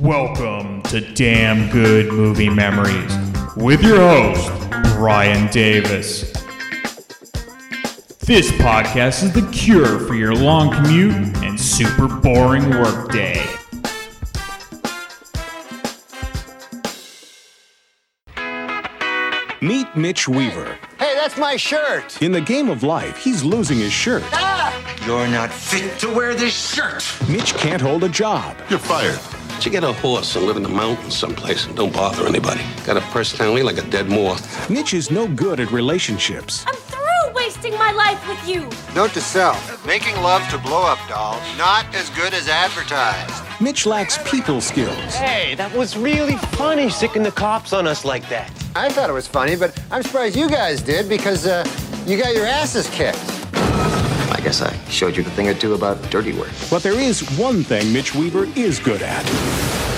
Welcome to Damn Good Movie Memories with your host, Brian Davis. This podcast is the cure for your long commute and super boring workday. Meet Mitch Weaver. Hey, that's my shirt. In the game of life, he's losing his shirt. Ah! You're not fit to wear this shirt. Mitch can't hold a job. You're fired. You get a horse and live in the mountains someplace and don't bother anybody. Got a personality like a dead moth. Mitch is no good at relationships. I'm through wasting my life with you. Note to self making love to blow up doll, not as good as advertised. Mitch lacks people skills. Hey, that was really funny, sicking the cops on us like that. I thought it was funny, but I'm surprised you guys did because uh, you got your asses kicked. I guess I showed you the thing or two about dirty work. But there is one thing Mitch Weaver is good at.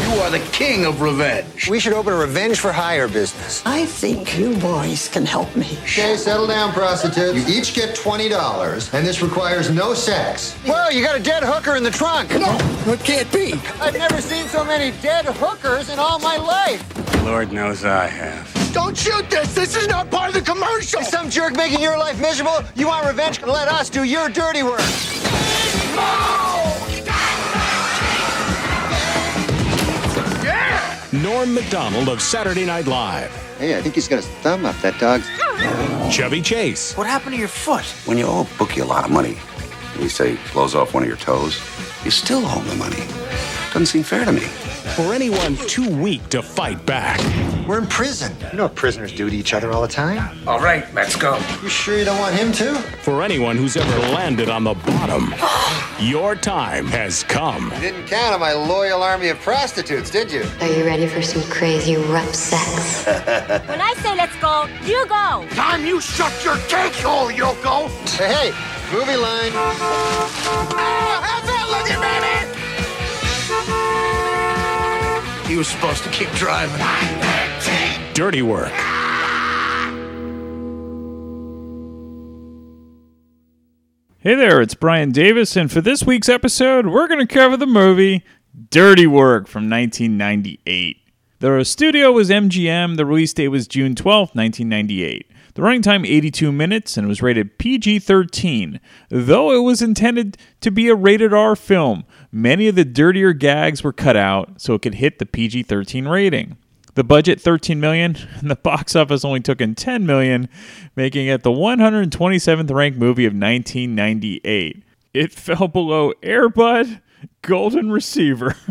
You are the king of revenge. We should open a revenge for hire business. I think you boys can help me. Okay, settle down, prostitutes. You each get $20, and this requires no sex. Whoa, you got a dead hooker in the trunk. No, it can't be. I've never seen so many dead hookers in all my life. Lord knows I have. Don't shoot this. This is not part of the commercial. Is some jerk making your life miserable? You want revenge? Let us do your dirty work. Norm MacDonald of Saturday Night Live. Hey, I think he's got his thumb up that dog's. Chevy Chase. What happened to your foot? When you owe a bookie a lot of money, and you say blows off one of your toes, you still owe him the money. Doesn't seem fair to me. For anyone too weak to fight back. We're in prison. You know what prisoners do to each other all the time? All right, let's go. You sure you don't want him to? For anyone who's ever landed on the bottom. Your time has come. You didn't count on my loyal army of prostitutes, did you? Are you ready for some crazy rough sex? When I say let's go, you go. Time you shut your cake hole, Yoko. Hey, hey, movie line. Oh, how's that looking, baby? He was supposed to keep driving. Dirty work. Hey there, it's Brian Davis, and for this week's episode, we're going to cover the movie Dirty Work from 1998. The studio was MGM, the release date was June 12, 1998. The running time 82 minutes and it was rated PG-13. Though it was intended to be a rated R film, many of the dirtier gags were cut out so it could hit the PG-13 rating. The budget 13 million, and the box office only took in 10 million, making it the 127th ranked movie of 1998. It fell below Air Bud, Golden Receiver.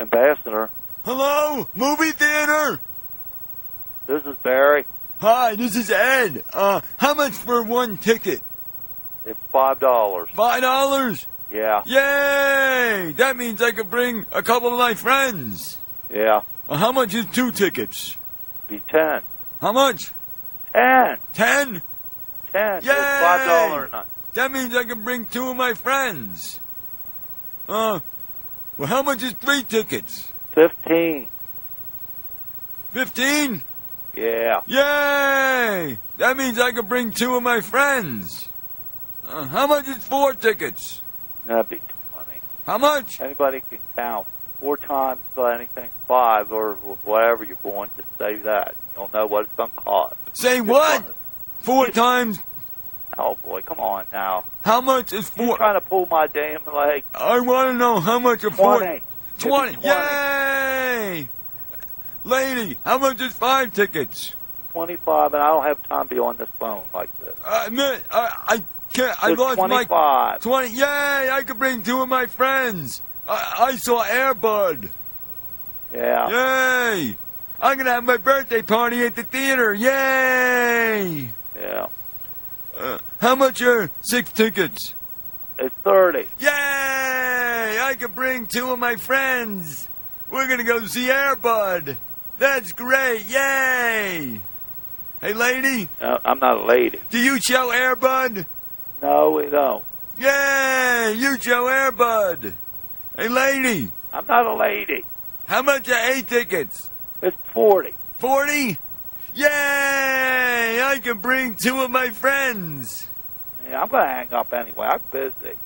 Ambassador, Hello, movie theater. this is Barry. Hi, this is Ed. Uh, how much for one ticket? It's five dollars. Five dollars. Yeah, Yay! That means I could bring a couple of my friends. yeah. How much is two tickets? Be ten. How much? Ten. Ten. Ten. It's five dollar. That means I can bring two of my friends. Uh, well, how much is three tickets? Fifteen. Fifteen. Yeah. Yay! That means I can bring two of my friends. Uh, how much is four tickets? That'd be twenty. How much? Anybody can count four times or anything five or whatever you're going. Just say that. You'll know what it's gonna cost. Say what? Four times. Oh boy, come on now. How much is You're four? trying to pull my damn leg. I want to know how much a four. Twenty. Twenty. 20. Yay! Lady, how much is five tickets? Twenty-five, and I don't have time to be on this phone like this. I admit, I, I can't. I lost my twenty-five. twenty. Yay! I could bring two of my friends. I, I saw Air Bud. Yeah. Yay! I'm gonna have my birthday party at the theater. Yay! Yeah. Uh, how much are six tickets? It's thirty. Yay! I could bring two of my friends. We're gonna go see Air Bud. That's great. Yay! Hey, lady, No, I'm not a lady. do you show Air Bud? No, we don't. Yay! You Joe Air Bud. Hey, lady, I'm not a lady. how much are eight tickets? It's forty. Forty? Yay! I can bring two of my friends. Yeah, I'm gonna hang up anyway. I'm busy.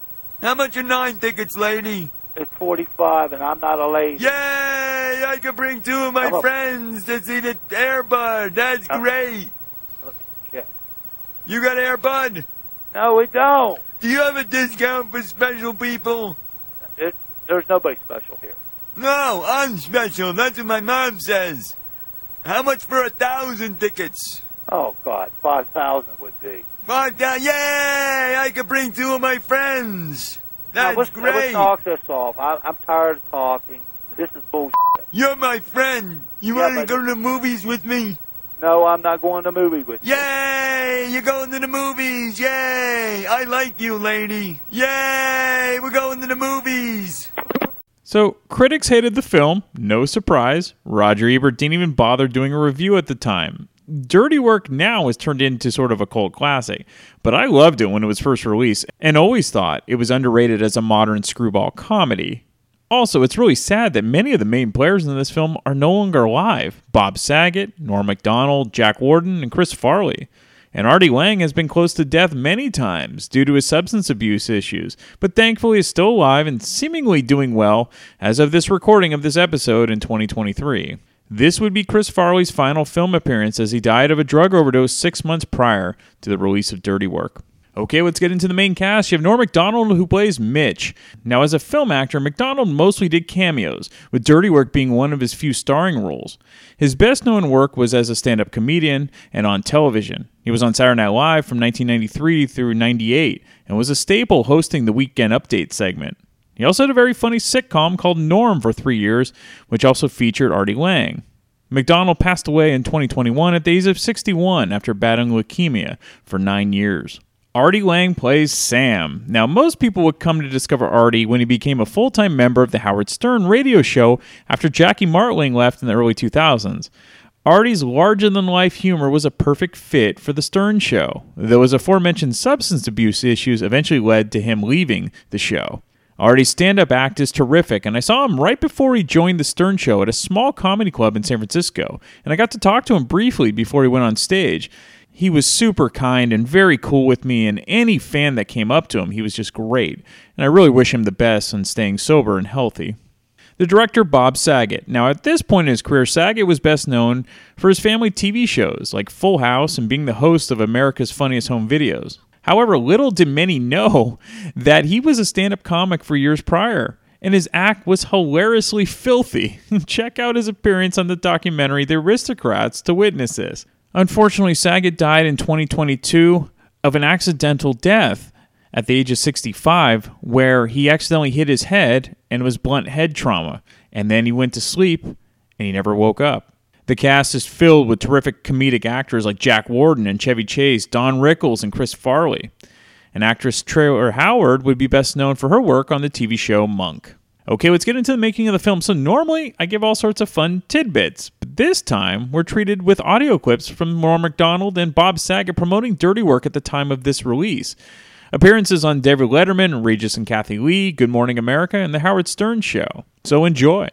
How much are nine tickets, lady? It's 45, and I'm not a lady. Yay! I can bring two of my friends to see the Air Bud. That's Uh, great. yeah. You got Air Bud? No, we don't. Do you have a discount for special people? It, there's nobody special here. No, I'm special. That's what my mom says. How much for a thousand tickets? Oh, God, 5,000 would be. Five thousand. Yay! I could bring two of my friends. Now, That's let's, great. Let's talk this off. I, I'm tired of talking. This is bullshit. You're my friend. You Yeah, want to go to the movies with me? No, I'm not going to movie with you. Yay! You're going to the movies! Yay! I like you, lady. Yay! We're going to the movies. So, critics hated the film, no surprise. Roger Ebert didn't even bother doing a review at the time. Dirty Work now has turned into sort of a cult classic, but I loved it when it was first released and always thought it was underrated as a modern screwball comedy. Also, it's really sad that many of the main players in this film are no longer alive Bob Saget, Norm MacDonald, Jack Warden, and Chris Farley. And Artie Lange has been close to death many times due to his substance abuse issues, but thankfully is still alive and seemingly doing well as of this recording of this episode in 2023. This would be Chris Farley's final film appearance as he died of a drug overdose six months prior to the release of Dirty Work. Okay, let's get into the main cast. You have Norm MacDonald, who plays Mitch. Now, as a film actor, MacDonald mostly did cameos, with Dirty Work being one of his few starring roles. His best known work was as a stand up comedian and on television. He was on Saturday Night Live from 1993 through 98 and was a staple hosting the Weekend Update segment. He also had a very funny sitcom called Norm for three years, which also featured Artie Lange. Macdonald passed away in 2021 at the age of 61 after battling leukemia for nine years. Artie Lange plays Sam. Now, most people would come to discover Artie when he became a full time member of the Howard Stern radio show after Jackie Martling left in the early 2000s. Artie's larger than life humor was a perfect fit for the Stern show, though his aforementioned substance abuse issues eventually led to him leaving the show. Artie's stand up act is terrific, and I saw him right before he joined the Stern Show at a small comedy club in San Francisco, and I got to talk to him briefly before he went on stage. He was super kind and very cool with me, and any fan that came up to him, he was just great. And I really wish him the best on staying sober and healthy. The director, Bob Saget. Now, at this point in his career, Saget was best known for his family TV shows like Full House and being the host of America's Funniest Home Videos. However, little did many know that he was a stand up comic for years prior, and his act was hilariously filthy. Check out his appearance on the documentary The Aristocrats to witness this. Unfortunately, Saget died in 2022 of an accidental death at the age of 65, where he accidentally hit his head and was blunt head trauma, and then he went to sleep and he never woke up. The cast is filled with terrific comedic actors like Jack Warden and Chevy Chase, Don Rickles, and Chris Farley. And actress Traylor Howard would be best known for her work on the TV show Monk. Okay, let's get into the making of the film. So, normally I give all sorts of fun tidbits, but this time we're treated with audio clips from Norm MacDonald and Bob Saget promoting Dirty Work at the time of this release. Appearances on David Letterman, Regis and Kathie Lee, Good Morning America, and The Howard Stern Show. So, enjoy.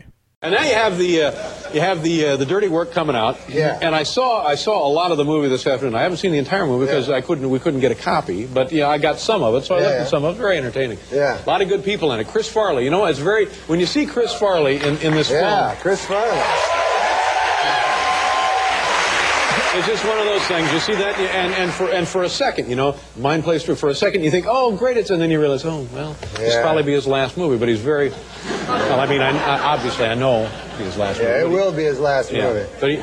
And now you have the uh, you have the uh, the dirty work coming out. Yeah. And I saw I saw a lot of the movie this afternoon. I haven't seen the entire movie because I couldn't we couldn't get a copy. But yeah, I got some of it, so I Yeah, looked yeah. at some of it. Very entertaining. Yeah. A lot of good people in it. Chris Farley. You know, it's very when you see Chris Farley in, in this Yeah, film. Chris Farley. It's just one of those things. You see that, and and for and for a second, you know, mind plays through. For a second, you think, oh, great, it's, and then you realize, oh, well, this Yeah. will probably be his last movie. But he's very, well, I mean, I, I obviously I know his last Yeah, movie. it will be his last Yeah, movie. but he,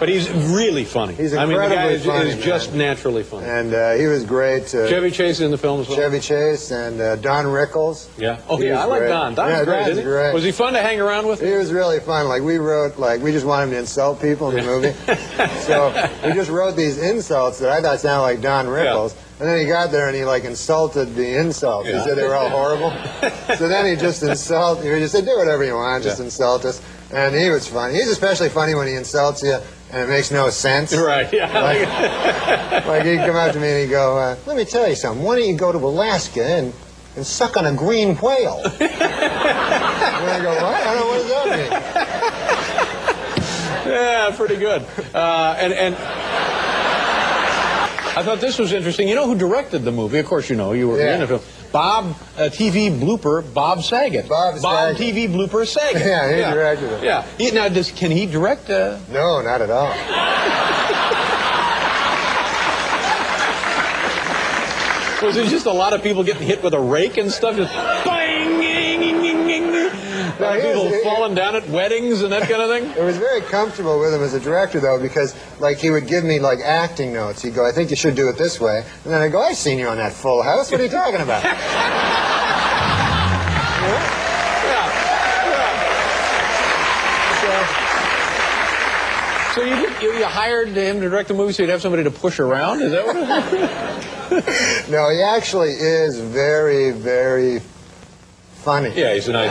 but he's really funny. He's incredibly I mean, the guy is, funny, is just man. naturally funny. And uh, he was great. Uh, Chevy Chase in the film as well. Chevy Chase and uh, Don Rickles. Yeah. Oh He yeah, I like great. Don. Don's Yeah, great, Don's isn't great. Was he fun to hang around with? He was really fun. Like we wrote, like we just wanted him to insult people in the movie. so we just wrote these insults that I thought sounded like Don Rickles. And then he got there and he like insulted the insult. Yeah. He said they were all horrible. so then he just insult. He just said, "Do whatever you want, just Yeah. insult us." And he was funny. He's especially funny when he insults you and it makes no sense. Right. Yeah. Like, like he'd come up to me and he'd go, uh, "Let me tell you something. Why don't you go to Alaska and and suck on a green whale?" and I go, "What? I don't know what does that mean." yeah, pretty good. Uh, and and I thought this was interesting. You know who directed the movie? Of course, you know. You were Yeah. in it. Bob uh, TV blooper Bob Saget. Bob Saget. TV blooper Saget. Yeah, he directed it. Yeah. He, now, does can he direct? Uh, No, not at all. was it just a lot of people getting hit with a rake and stuff? Just lot of people falling down at weddings and that kind of thing. It was very comfortable with him as a director, though, because like he would give me like acting notes. He'd go, "I think you should do it this way," and then I'd go, "I've seen you on that Full House. What are you talking about?" So you, did, you you hired him to direct the movie so you'd have somebody to push around? Is that what it happened? no, he actually is very, very funny. Yeah, he's a nice,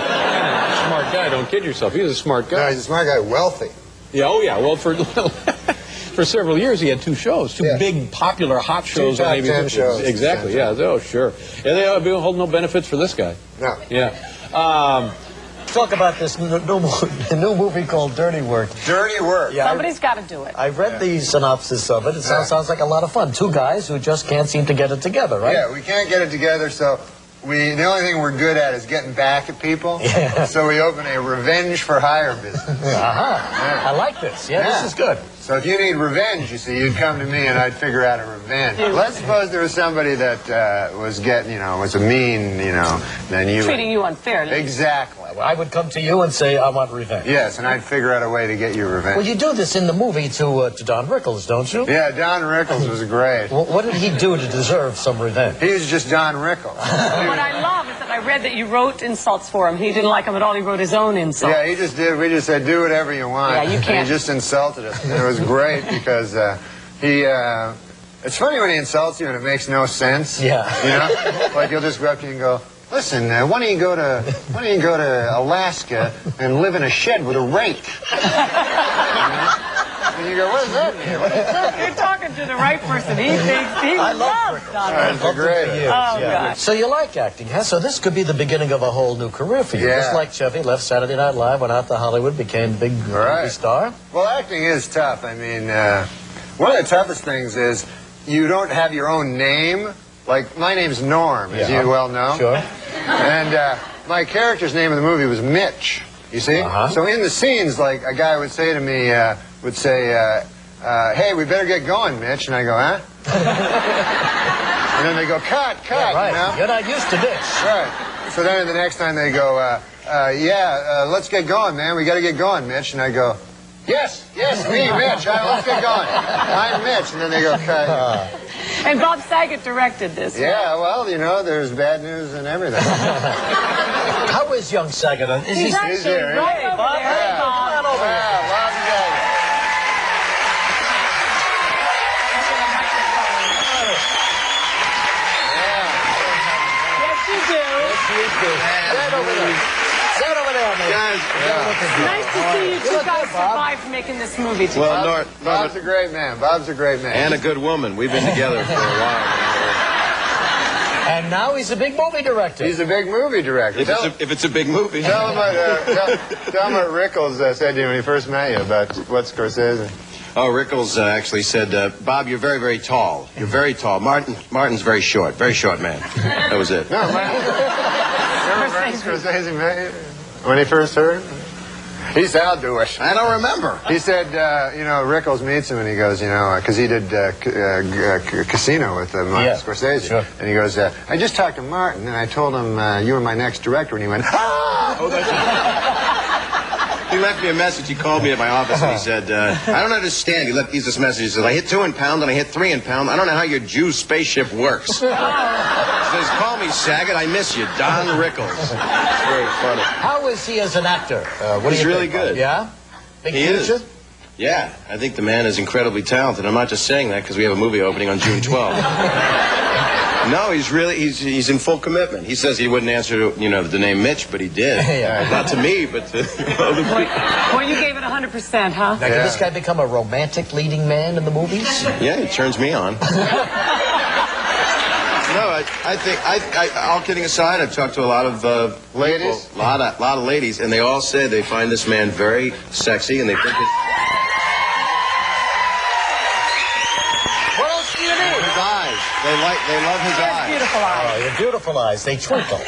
smart guy. Don't kid yourself. He's a smart guy. No, he's a smart guy, wealthy. Yeah, oh yeah. Well, for for several years he had two shows, two Yeah. big popular hot shows top on ABC. 10 shows. Exactly. Yeah. Oh, sure. Yeah, they uh, hold no benefits for this guy. No. Yeah. Um, Talk about this new, new, new movie called Dirty Work. Dirty work. Yeah, Somebody's got to do it. I read the synopsis of it. It sounds, sounds like a lot of fun. Two guys who just can't seem to get it together, right? Yeah, we can't get it together, so we the only thing we're good at is getting back at people. Yeah. So we open a revenge for hire business. Uh-huh. I like this. Yeah, Yeah. this is good. So if you need revenge, you see, you'd come to me and I'd figure out a revenge. Let's suppose there was somebody that uh, was getting, you know, was a mean, you know, then you. Treating you unfairly. Exactly. I would come to you and say, I want revenge. Yes, and I'd figure out a way to get you revenge. Well, you do this in the movie to uh, to Don Rickles, don't you? Yeah, Don Rickles was great. Well, what did he do to deserve some revenge? He was just Don Rickles. What I love is that I read that you wrote insults for him. He didn't like them at all. He wrote his own insults. Yeah, he just did. We just said, do whatever you want. Yeah, you can't- he just insulted us. And it was great because uh, he. Uh, it's funny when he insults you and it makes no sense. Yeah. You know, like he'll just go up to you and go, "Listen, uh, why don't you go to why don't you go to Alaska and live in a shed with a rake?" and you go, "What does that mean?" What is that? You're talking to the right person. He thinks he I love loves Don That's Rickles. great. Oh, yeah. So you like acting, huh? So this could be the beginning of a whole new career for you. Yeah. Just like Chevy left Saturday Night Live, went out to Hollywood, became a big movie Right. star. Well, acting is tough. I mean, uh, one of the toughest things is you don't have your own name. Like, my name's Norm, as Yeah. you well know. Sure. And uh, my character's name in the movie was Mitch, you see? Uh-huh. So in the scenes, like, a guy would say to me, uh, would say, uh, uh, hey, we better get going, Mitch. And I go, huh? and then they go, cut, cut, right. you know? You're not used to this. Right. So then the next time they go, uh, uh, yeah, uh, let's get going, man. We got to get going, Mitch. And I go, yes, yes, me, Mitch. All right, let's get going. I'm Mitch. And then they go, cut. And Bob Saget directed this. Yeah, well, you know, there's bad news and everything. How is young Saget? Is He's he actually He's there, right isn't he? over Bob, there. hey, Hey, come on over here. Bob Saget. Yes, you do. Stand over there. Stand over there, man. Nice to see you two look guys good, Bob. survived making this movie together. Well, Nor, Bob's Norma, a great man. Bob's a great man. and a good woman. We've been together for a while. And now he's a big movie director. He's a big movie director. If it's, a, if it's a big movie. tell him what, uh, tell, tell him what Rickles uh, said to you when he first met you about what Scorsese. Oh, Rickles uh, actually said, uh, Bob, you're very, very tall. You're very tall. Martin, Martin's very short. Very short man. That was it. No, man. Remember Scorsese met you? When he first heard? He said, I'll do it. I don't remember. He said, uh, you know, Rickles meets him and he goes, you know, because he did uh, uh, uh, Casino with uh, Martin Yeah, Scorsese. sure. And he goes, uh, I just talked to Martin and I told him uh, you were my next director. And he went, ah! Oh, He left me a message. He called me at my office and he said, uh, I don't understand. He left these this message. He said, I hit two in pound and I hit three in pound. I don't know how your Jew spaceship works. He says, call me Saget. I miss you. Don Rickles. It's very funny. How is he as an actor? Uh, what He's really think, good. Yeah? Big He future? is. Yeah, I think the man is incredibly talented. I'm not just saying that because we have a movie opening on June 12th. No, he's really he's he's in full commitment. He says he wouldn't answer to you know the name Mitch, but he did. Yeah. Not to me, but to other people. Well, you gave it 100%, huh? Now, can Yeah. this guy become a romantic leading man in the movies? Yeah, he turns me on. No, I, I think I, I. All kidding aside, I've talked to a lot of uh, Ladies? people, a lot of lot of ladies, and they all say they find this man very sexy, and they think his, They like. They love his eyes. Beautiful eyes. Oh, your beautiful eyes, they twinkle.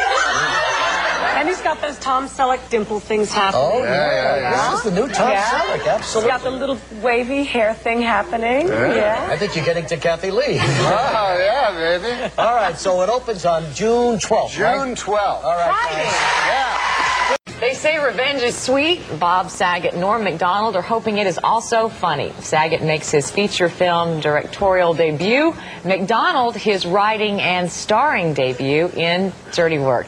And he's got those Tom Selleck dimple things happening. Oh, yeah, yeah. yeah. This is the new Tom Selleck, absolutely. He's got the little wavy hair thing happening. Yeah. I think you're getting to Kathie Lee. Oh, yeah, baby. All right, so it opens on June 12th, June right? 12th. All right. They say revenge is sweet. Bob Saget and Norm MacDonald are hoping it is also funny. Saget makes his feature film directorial debut. MacDonald his writing and starring debut in Dirty Work.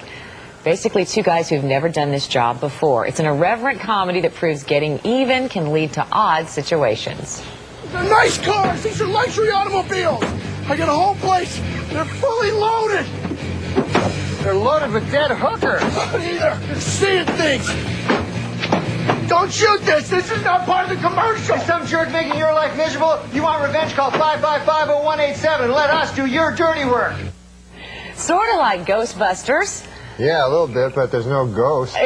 Basically, two guys who've never done this job before. It's an irreverent comedy that proves getting even can lead to odd situations. They're nice cars. These are luxury automobiles. I got a whole place. They're fully loaded. They're loaded with dead hookers. Either they're seeing things. Don't shoot this. This is not part of the commercial. Some jerk making your life miserable? You want revenge? Call 555-0187. Let us do your dirty work. Sort of like Ghostbusters. Yeah, a little bit, but there's no ghost.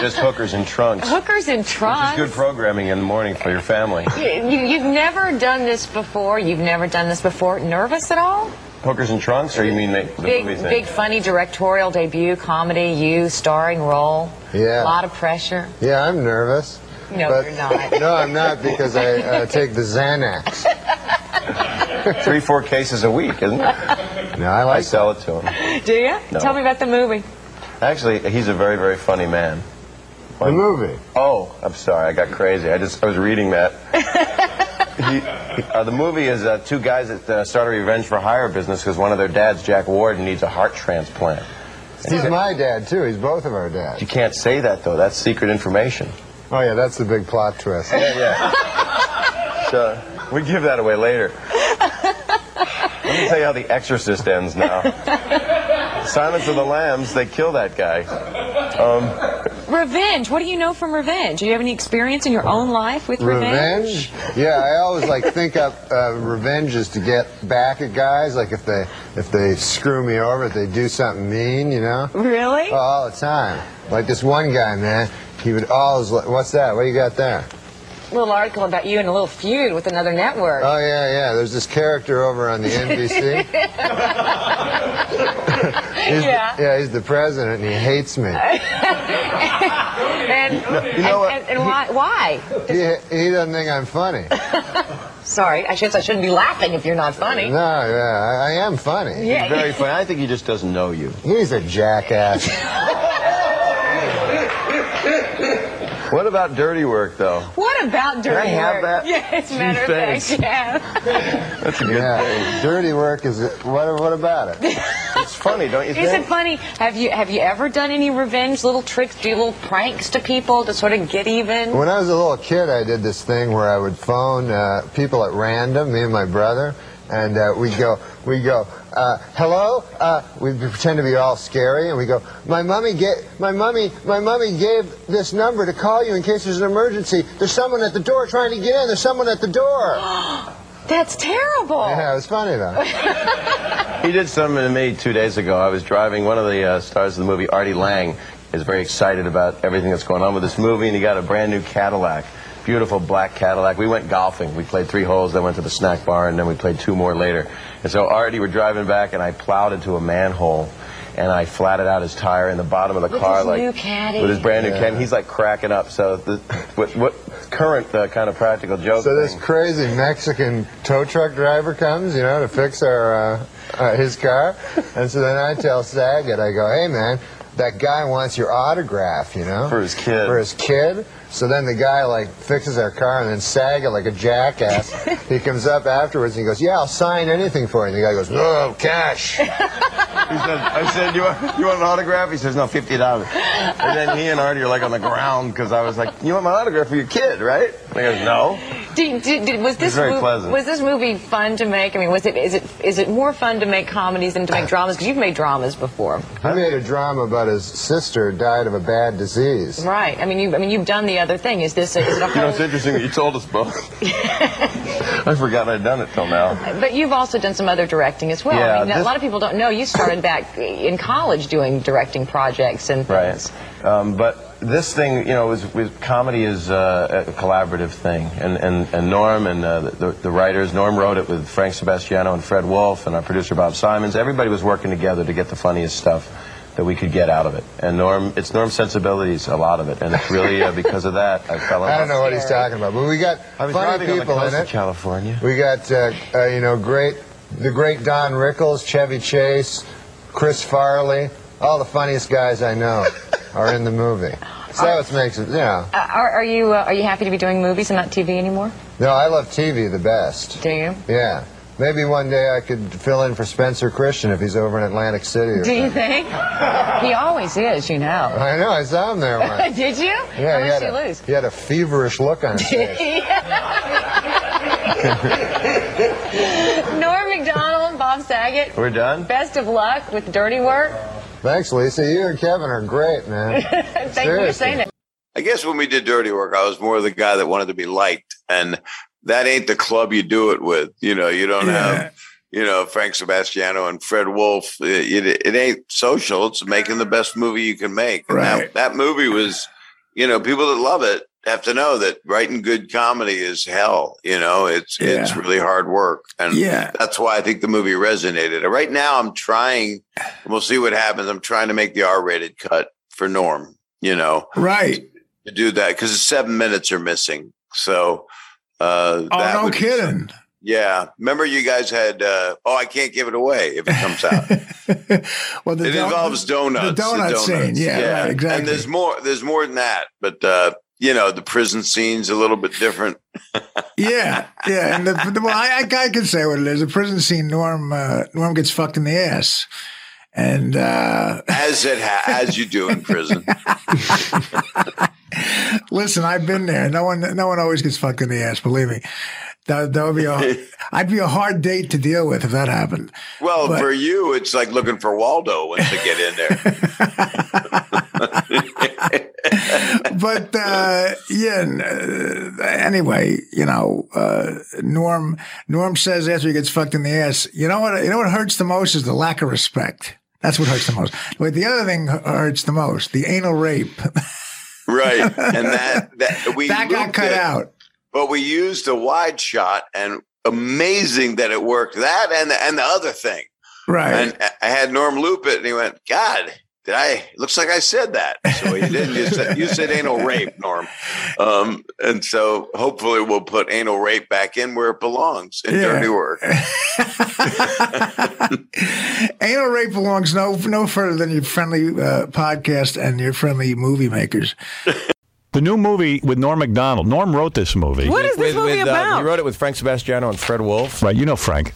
Just hookers and trunks. Hookers and trunks. Good programming in the morning for your family. You, you, you've never done this before. You've never done this before. Nervous at all? Hookers and trunks, or you mean the, the Big, movie thing? big, funny directorial debut, comedy, you starring role. Yeah. A lot of pressure. Yeah, I'm nervous. No, but, you're not. No, I'm not because I uh, take the Xanax. Three, four cases a week, isn't it? No, I like I sell it to him. Do you? No. Tell me about the movie. Actually, he's a very, very funny man. the movie. Oh, I'm sorry, I got crazy. I just I was reading that. he, he- uh, the movie is uh, two guys that uh, start a revenge for hire business because one of their dads, Jack Ward, needs a heart transplant. He's my dad, too. He's both of our dads. You can't say that though. That's secret information. Oh, yeah, that's the big plot twist. Yeah, yeah. so we give that away later. Let me tell you how The Exorcist ends now. Silence of the Lambs, they kill that guy. Um, Revenge. What do you know from revenge? Do you have any experience in your own life with revenge? Revenge? Yeah, I always like think up uh, revenge is to get back at guys. Like if they if they screw me over, if they do something mean, you know. Really? Oh, all the time. Like this one guy, man. He would always. Like, What's that? What you got there? A little article about you and a little feud with another network. Oh yeah, yeah. There's this character over on the NBC. He's Yeah. The, yeah, he's the president, and he hates me. and, you know what? and, and why? Why? He, he doesn't think I'm funny. Sorry, I guess I shouldn't be laughing if you're not funny. No, yeah, I, I am funny. Yeah. he's very funny. I think he just doesn't know you. He's a jackass. What about dirty work, though? What about dirty work? Can I have work? that? Yeah, as a matter of fact, yeah. That's a good yeah, thing. dirty work is. What? What about it? It's funny, don't you think? Is it funny? Have you have you ever done any revenge little tricks, do little pranks to people to sort of get even? When I was a little kid, I did this thing where I would phone uh, people at random, me and my brother, and uh, we'd go, we'd go, uh, hello. Uh, we'd pretend to be all scary, and we go, my mummy gave, my mummy, my mummy gave this number to call you in case there's an emergency. There's someone at the door trying to get in. There's someone at the door. That's terrible. Yeah, it was funny though. He did something to me two days ago. I was driving one of the uh, stars of the movie, Artie Lange, is very excited about everything that's going on with this movie, and he got a brand new Cadillac. Beautiful black Cadillac. We went golfing. We played three holes, then went to the snack bar, and then we played two more later. And so Artie, we're driving back, and I plowed into a manhole, and I flatted out his tire in the bottom of the With car, his like new Caddy? with his brand new Yeah. Caddy. He's like cracking up. So the, what, what current uh, kind of practical joke? So this thing. crazy Mexican tow truck driver comes, you know, to fix our uh, uh, his car, and so then I tell Saget, I go, "Hey, man, that guy wants your autograph, you know, For his kid. For his kid." So then the guy like fixes our car, and then Saget, like a jackass, he comes up afterwards and he goes, "Yeah, I'll sign anything for you." And the guy goes, "No, cash." He said, I said, you want, you want an autograph? He says, no, $50. And then he and Artie are like on the ground because I was like, you want my autograph for your kid, right? And he goes, no. Did, did, did- was this very mov- pleasant. was this movie fun to make? I mean, was it is it is it more fun to make comedies than to make dramas? Because you've made dramas before, I made a drama about his sister died of a bad disease. right? I mean, you I mean you've done the other thing. Is this a, is it a You know, it's interesting that you told us both. I forgot I'd done it till now. But you've also done some other directing as well. Yeah, I mean, a lot of people don't know you started back in college doing directing projects and Right. Um, but this thing, you know, was, was comedy is uh, a collaborative thing, and and, and Norm and uh, the, the writers. Norm wrote it with Frank Sebastiano and Fred Wolf, and our producer Bob Simonds. Everybody was working together to get the funniest stuff that we could get out of it. And Norm, it's Norm's sensibilities, a lot of it, and it's really uh, because of that I fell in I don't know what he's talking about, but we got funny driving on the people in it. California. We got, uh, uh, you know, great, the great Don Rickles, Chevy Chase, Chris Farley, all the funniest guys I know are in the movie. So that's what makes it, yeah. Uh, are, are you uh, are you happy to be doing movies and not TV anymore? No, I love TV the best. Do you? Yeah. Maybe one day I could fill in for Spencer Christian if he's over in Atlantic City. Or Do you think? He always is, you know. I know, I saw him there once. Did you? Yeah, How he much had, did you a, lose? he had a feverish look on his face. Norm Macdonald, Bob Saget. We're done? Best of luck with Dirty Work. Thanks, Lisa. You and Kevin are great, man. Thank you for saying it. I guess when we did Dirty Work, I was more the guy that wanted to be liked, and that ain't the club you do it with. You know, you don't have, you know, Frank Sebastiano and Fred Wolf. It, it, it ain't social. It's making the best movie you can make. And Right. That, that movie was, you know, people that love it have to know that writing good comedy is hell. You know, it's it's really hard work, and Yeah. that's why I think the movie resonated. Right now, I'm trying. We'll see what happens. I'm trying to make the R-rated cut for Norm. You know, Right. to do that because seven minutes are missing. So, uh, Oh, that no kidding. Yeah, remember you guys had. Uh, oh, I can't give it away if it comes out. Well, the it don- involves donuts. The donut scene. Yeah, right, exactly. And there's more. There's more than that. But uh, you know, the prison scene's a little bit different. Yeah, yeah, and the, the well, I, I, I can say what it is. The prison scene, Norm, uh, Norm gets fucked in the ass, and uh, as it ha- as you do in prison. listen, I've been there. No one, no one always gets fucked in the ass. Believe me, that that would be a, I'd be a hard date to deal with if that happened. Well, But- for you, it's like looking for Waldo once you get in there. but uh, yeah. Uh, anyway, you know, uh, Norm Norm says after he gets fucked in the ass, you know what? You know what hurts the most is the lack of respect. That's what hurts the most. But the other thing hurts the most: the anal rape. right, and that that we That got cut it, out. But we used a wide shot, and amazing that it worked. That and the, and the other thing. Right. And I- had Norm loop it, and he went, "God, did I? It looks like I said that." So he didn't. You said, you said anal rape, Norm. Um, and so hopefully we'll put anal rape back in where it belongs in Yeah. dirty work. anal rape belongs no no further than your friendly uh, podcast and your friendly movie makers. The new movie with Norm Macdonald. Norm wrote this movie. What is this with, movie with, uh, about? he wrote it with Frank Sebastiano and Fred Wolf. Right, you know Frank.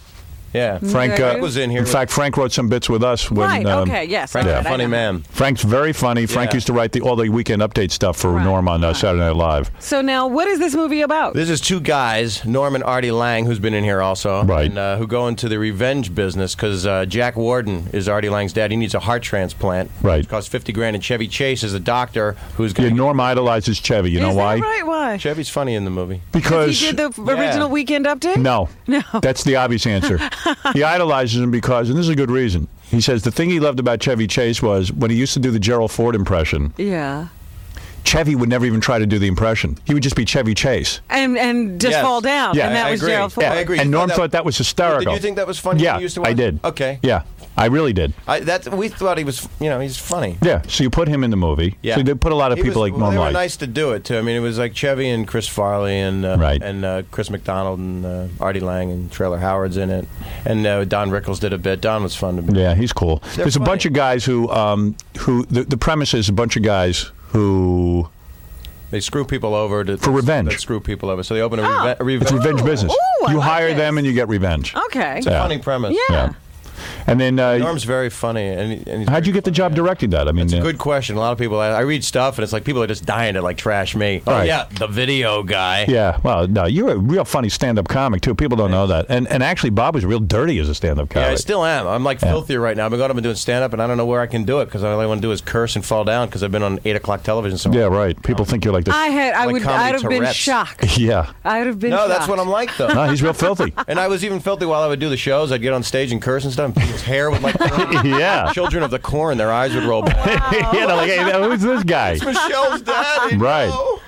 Yeah, Frank uh, was in here. In fact, Frank wrote some bits with us. When, Right, um, okay, yes, Frank's I a read, funny man. Frank's very funny. Frank Yeah. used to write the, all the weekend update stuff for Norm on uh, Saturday Night Live. So now, what is this movie about? This is two guys, Norm and Artie Lange, who's been in here also, Right. and uh, who go into the revenge business because uh, Jack Warden is Artie Lange's dad. He needs a heart transplant. Right. It costs fifty grand, and Chevy Chase is a doctor who's Yeah, going. to Norm idolizes Chevy. You know why? right? Why? Chevy's funny in the movie. Because he did the original Weekend Update. No. No. That's the obvious answer. he idolizes him because, and this is a good reason. He says the thing he loved about Chevy Chase was when he used to do the Gerald Ford impression, Yeah. Chevy would never even try to do the impression. He would just be Chevy Chase. And and just Yes. fall down. Yeah, and that I was agree. Gerald Ford. I agree. And Norm thought thought that- that was hysterical. Did you think that was funny when Yeah, you used to I did. Okay. Yeah, I really did. I, that we thought he was, you know, he's funny. Yeah, so you put him in the movie. Yeah, So you did put a lot of He people was- like well, Norm They were liked. nice to do it too. I mean, it was like Chevy and Chris Farley and uh, Right. and uh, Chris McDonald and uh, Artie Lange and Traylor Howard's in it, and uh, Don Rickles did a bit. Don was fun to be. Yeah, he's cool. They're There's a bunch of guys who, um, who the, the premise is a bunch of guys who They screw people over to, For revenge. They screw people over, so they open a, Oh. reve- a revenge. it's revenge business. Ooh, I you like hire this. them and you get revenge. Okay. It's a funny premise. Yeah. And then, uh, Norm's very funny, and, and how'd you get the job directing that? I mean, It's a uh, good question. A lot of people, I, I read stuff, and it's like people are just dying to like trash me. Oh Right. yeah, the video guy. Yeah, well, no, you're a real funny stand-up comic too. People don't know that, and and actually, Bob was real dirty as a stand-up comic. Yeah. I still am. I'm like Yeah. filthier right now. I've been going up and doing stand up, and I don't know where I can do it because all I want to do is curse and fall down because I've been on eight o'clock television. So yeah, right. People think you're like this. I had. I Like would. I'd have been Tourette's. shocked. yeah, I'd have been. no, that's what I'm like though. no, he's real filthy. And I was even filthy while I would do the shows. I'd get on stage and curse and stuff. And his hair would like Yeah. Children of the Corn. Their eyes would roll back. yeah, they're like, hey, who's this guy? It's Michelle's daddy. Right. no.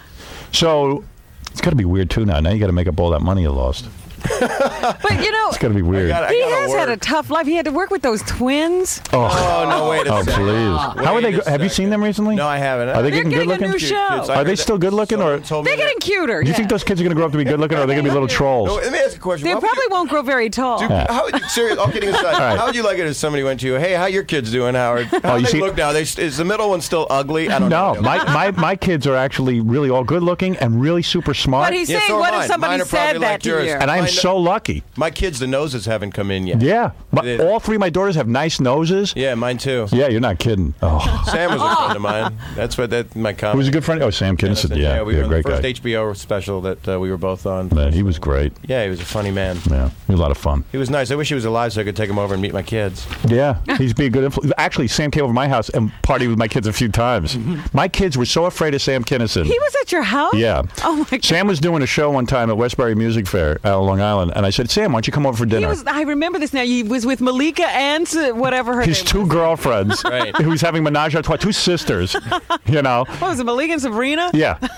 So it's got to be weird too now. Now you got to make up all that money you lost. But you know, it's gonna be weird. gotta- I he gotta has had a tough life. He had to work with those twins. Oh, Oh, no, wait a oh, second. please. How are they? Wait go- Have you seen them recently? No, I haven't. Are they They're getting good getting a looking? new show. Kids, Are they still good looking, or someone They're that- getting cuter. do you yeah. think those kids are going to grow up to be good looking, or are they going to be little trolls? No, let me ask a question. They What would probably won't grow very tall. you- Yeah. How would you, serious, all kidding aside, right. how would you like it if somebody went to you, hey, how your kids doing, Howard? How Oh, you they see- look now? They, is the middle one still ugly? I don't No, know. my, my, my kids are actually really all good looking and really super smart. But he's saying, what if somebody said that to you? and I am Mine- so lucky. My kids, the noses haven't come in yet. Yeah, but They- all three of my daughters have nice noses. Yeah, mine too. Yeah, you're not kidding. Oh, Sam was a friend of mine. That's what that my comment. who's a good friend? Oh, Sam Kinison. Yeah, we yeah, were on great the first guy. HBO special that uh, we were both on. Man, he was great. Yeah, he was a funny man. Yeah, he was a lot of fun. He was nice. I wish he was alive so I could take him over and meet my kids. Yeah, he's be a good influence. Actually, Sam came over to my house and partied with my kids a few times. My kids were so afraid of Sam Kinison. He was at your house? Yeah. Oh my god. Sam was doing a show one time at Westbury Music Fair out on Long Island, and I said, Sam, why don't you come over for He dinner? was, I remember this now. He was with Malika and uh, whatever her His name two was. girlfriends, Right. who was having menage a trois, two sisters, you know. What was it, Malika and Sabrina? Yeah.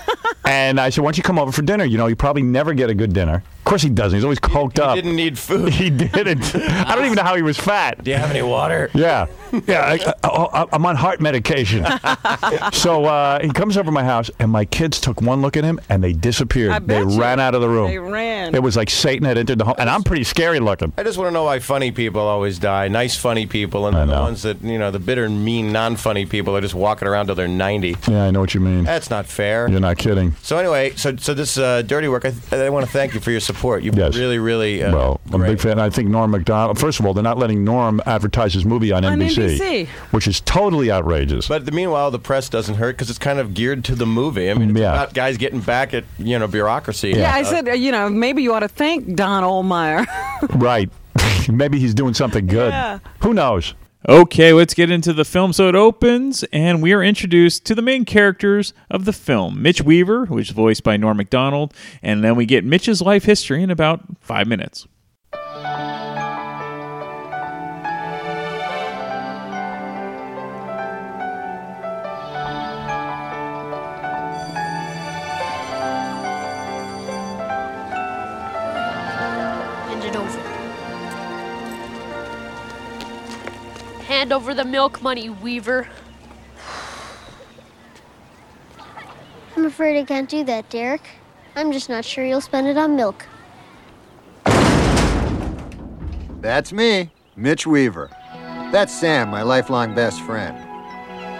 And I said, why don't you come over for dinner? You know, you probably never get a good dinner. Of course he doesn't. He's always coked He up. He didn't need food. He didn't. I don't even know how he was fat. Do you have any water? Yeah, yeah. I, I, I'm on heart medication. so uh, he comes over to my house, and my kids took one look at him, and they disappeared. I they bet you. ran out of the room. They ran. It was like Satan had entered the home, and I'm pretty scary looking. I just want to know why funny people always die. Nice, funny people, and then the ones that you know, the bitter, mean, non-funny people are just walking around till they're ninety. Yeah, I know what you mean. That's not fair. You're not kidding. So anyway, so so this uh, dirty work, I, I want to thank you for your support. You've Yes. been really, really uh, Well, I'm a big fan. I think Norm Macdonald. First of all, they're not letting Norm advertise his movie on, On NBC, NBC. which is totally outrageous. But the, meanwhile, the press doesn't hurt because it's kind of geared to the movie. I mean, it's Yeah. about guys getting back at you know bureaucracy. Yeah, I said, uh, you know, maybe you ought to thank Don Ohlmeyer. right. Maybe he's doing something good. Yeah. Who knows? Okay, let's get into the film. So it opens, and we are introduced to the main characters of the film Mitch Weaver, who is voiced by Norm MacDonald, and then we get Mitch's life history in about five minutes. Hand over the milk money, Weaver. I'm afraid I can't do that, Derek. I'm just not sure you'll spend it on milk. That's me, Mitch Weaver. That's Sam, my lifelong best friend.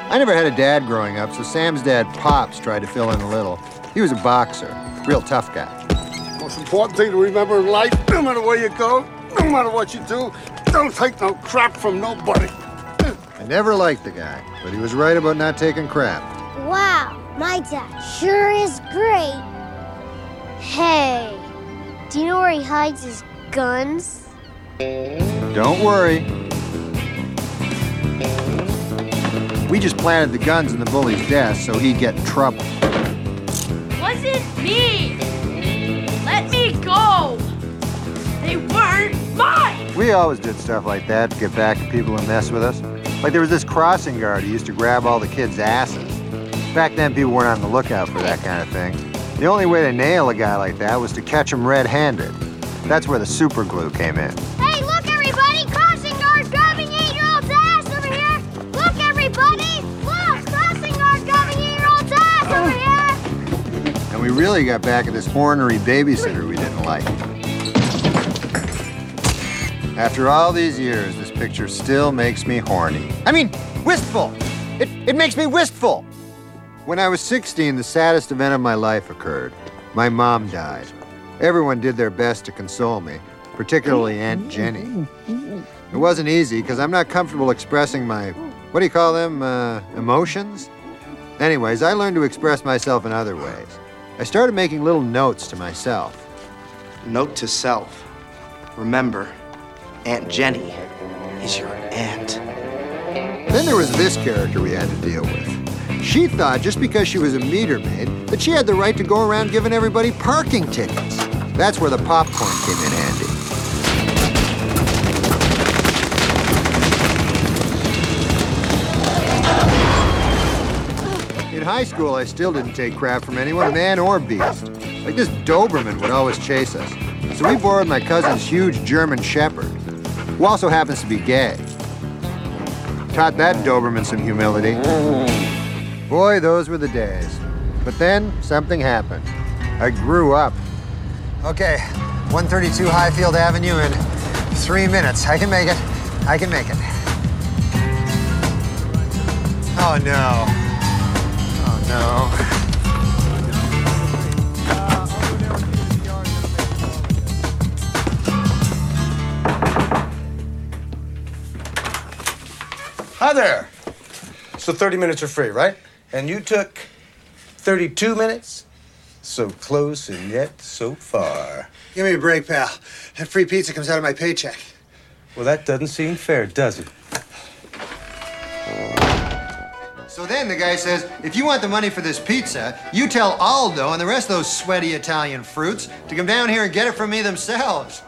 I never had a dad growing up, so Sam's dad, Pops, tried to fill in a little. He was a boxer, real tough guy. Most important thing to remember in life, no matter where you go, no matter what you do, don't take no crap from nobody. I never liked the guy, but he was right about not taking crap. Wow, my dad sure is great. Hey, do you know where he hides his guns? Don't worry. We just planted the guns in the bully's desk so he'd get in trouble. Wasn't me! Let me go! They weren't mine! We always did stuff like that to get back at people who mess with us. Like there was this crossing guard who used to grab all the kids' asses. Back then, people weren't on the lookout for that kind of thing. The only way to nail a guy like that was to catch him red-handed. That's where the super glue came in. Hey, look, everybody! Crossing guard grabbing eight-year-old's ass over here! Look, everybody! Look! Crossing guard grabbing eight-year-old's ass over here! And we really got back at this ornery babysitter we didn't like. After all these years, picture still makes me horny. I mean, wistful! It, it makes me wistful! When I was 16, the saddest event of my life occurred. My mom died. Everyone did their best to console me, particularly Aunt Jenny. It wasn't easy because I'm not comfortable expressing my, what do you call them, uh, emotions? Anyways, I learned to express myself in other ways. I started making little notes to myself. Note to self. Remember, Aunt Jenny is your aunt. Then there was this character we had to deal with. She thought just because she was a meter maid that she had the right to go around giving everybody parking tickets. That's where the popcorn came in handy. high school, I still didn't take crap from anyone, man or beast. Like this Doberman would always chase us. So we borrowed my cousin's huge German Shepherd who also happens to be gay. Taught that Doberman some humility. Boy, those were the days. But then something happened. I grew up. Okay, 132 Highfield Avenue in three minutes. I can make it. I can make it. Oh no. Oh no. Hi there. So 30 minutes are free, right? And you took 32 minutes? So close and yet so far. Give me a break, pal. That free pizza comes out of my paycheck. Well, that doesn't seem fair, does it? So then the guy says, if you want the money for this pizza, you tell Aldo and the rest of those sweaty Italian fruits to come down here and get it from me themselves.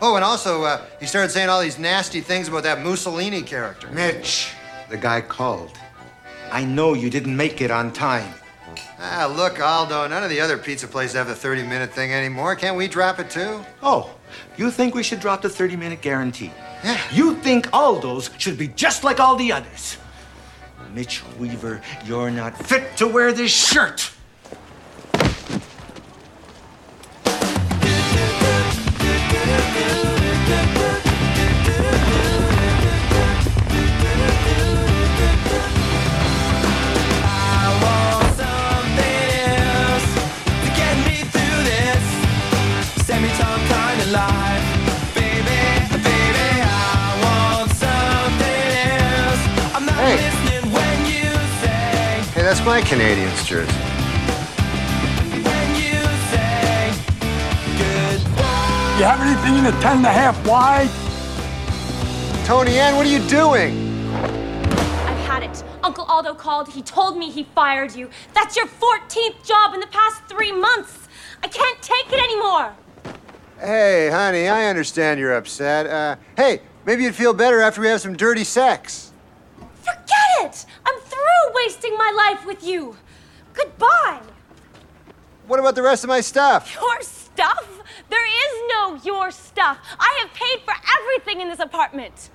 Oh, and also, uh, he started saying all these nasty things about that Mussolini character. Mitch, the guy called. I know you didn't make it on time. Ah, look, Aldo, none of the other pizza places have the 30 minute thing anymore. Can't we drop it too? Oh, you think we should drop the 30 minute guarantee? Yeah. You think Aldo's should be just like all the others? Mitch Weaver, you're not fit to wear this shirt. That's my Canadiens jersey. You have anything in a ten and a half wide? Tony Ann, what are you doing? I've had it. Uncle Aldo called. He told me he fired you. That's your 14th job in the past three months. I can't take it anymore. Hey, honey, I understand you're upset. Uh, hey, maybe you'd feel better after we have some dirty sex. Forget it. I'm through wasting my life with you. Goodbye. What about the rest of my stuff? Your stuff? There is no your stuff. I have paid for everything in this apartment.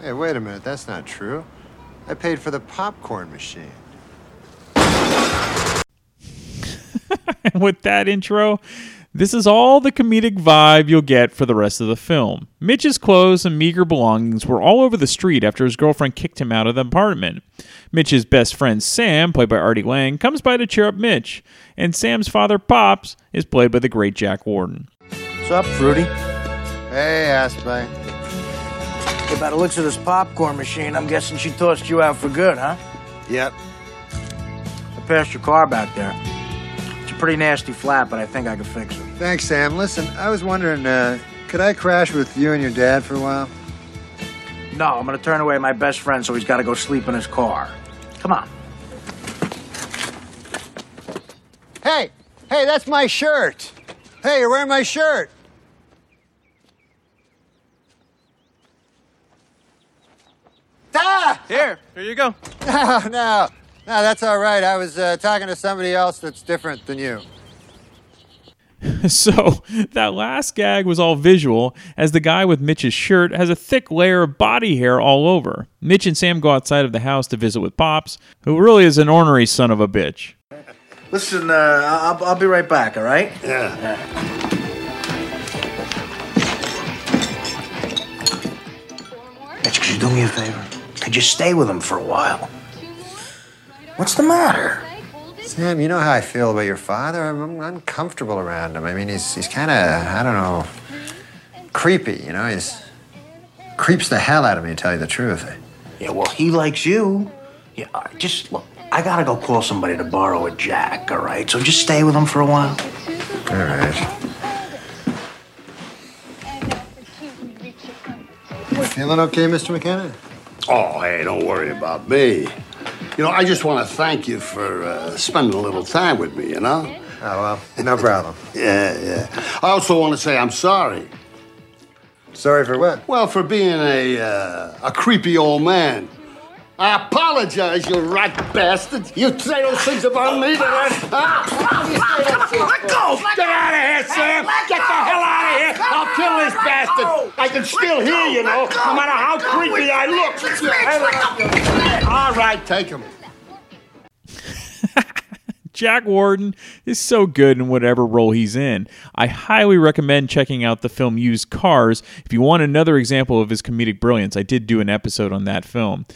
Hey, wait a minute, that's not true. I paid for the popcorn machine. with that intro, this is all the comedic vibe you'll get for the rest of the film. Mitch's clothes and meager belongings were all over the street after his girlfriend kicked him out of the apartment. Mitch's best friend Sam, played by Artie Lange, comes by to cheer up Mitch, and Sam's father Pops is played by the great Jack Warden. What's up, Fruity? Hey, Aspley. Hey, by the looks of this popcorn machine, I'm guessing she tossed you out for good, huh? Yep. I passed your car back there. It's a pretty nasty flat, but I think I could fix it. Thanks, Sam. Listen, I was wondering, uh, could I crash with you and your dad for a while? No, I'm gonna turn away my best friend, so he's gotta go sleep in his car. Come on. Hey, hey, that's my shirt. Hey, you're wearing my shirt. Ah! Here, here you go. No, no, no, that's all right. I was uh, talking to somebody else that's different than you. so, that last gag was all visual, as the guy with Mitch's shirt has a thick layer of body hair all over. Mitch and Sam go outside of the house to visit with Pops, who really is an ornery son of a bitch. Listen, uh, I'll, I'll be right back, all right? Yeah. Mitch, could you do me a favor? Could you stay with him for a while? What's the matter? Sam, you know how I feel about your father. I'm, I'm uncomfortable around him. I mean, he's he's kind of I don't know, creepy. You know, he's creeps the hell out of me. To tell you the truth. Yeah, well, he likes you. Yeah, all right, just look. I gotta go call somebody to borrow a jack, all right? So just stay with him for a while. All right. Feeling okay, Mr. McKenna? Oh, hey, don't worry about me. You know, I just want to thank you for uh, spending a little time with me, you know? Oh, well, no problem. yeah, yeah. I also want to say I'm sorry. Sorry for what? Well, for being a, uh, a creepy old man. I apologize, you rat bastard. You say those things about me, then, huh? Let go! Get out of here, Sam! Get the hell out of here! I'll kill this bastard! I can still hear you, know, no matter how creepy I look. All right, take him. Jack Warden is so good in whatever role he's in. I highly recommend checking out the film Used Cars if you want another example of his comedic brilliance. I did do an episode on that film.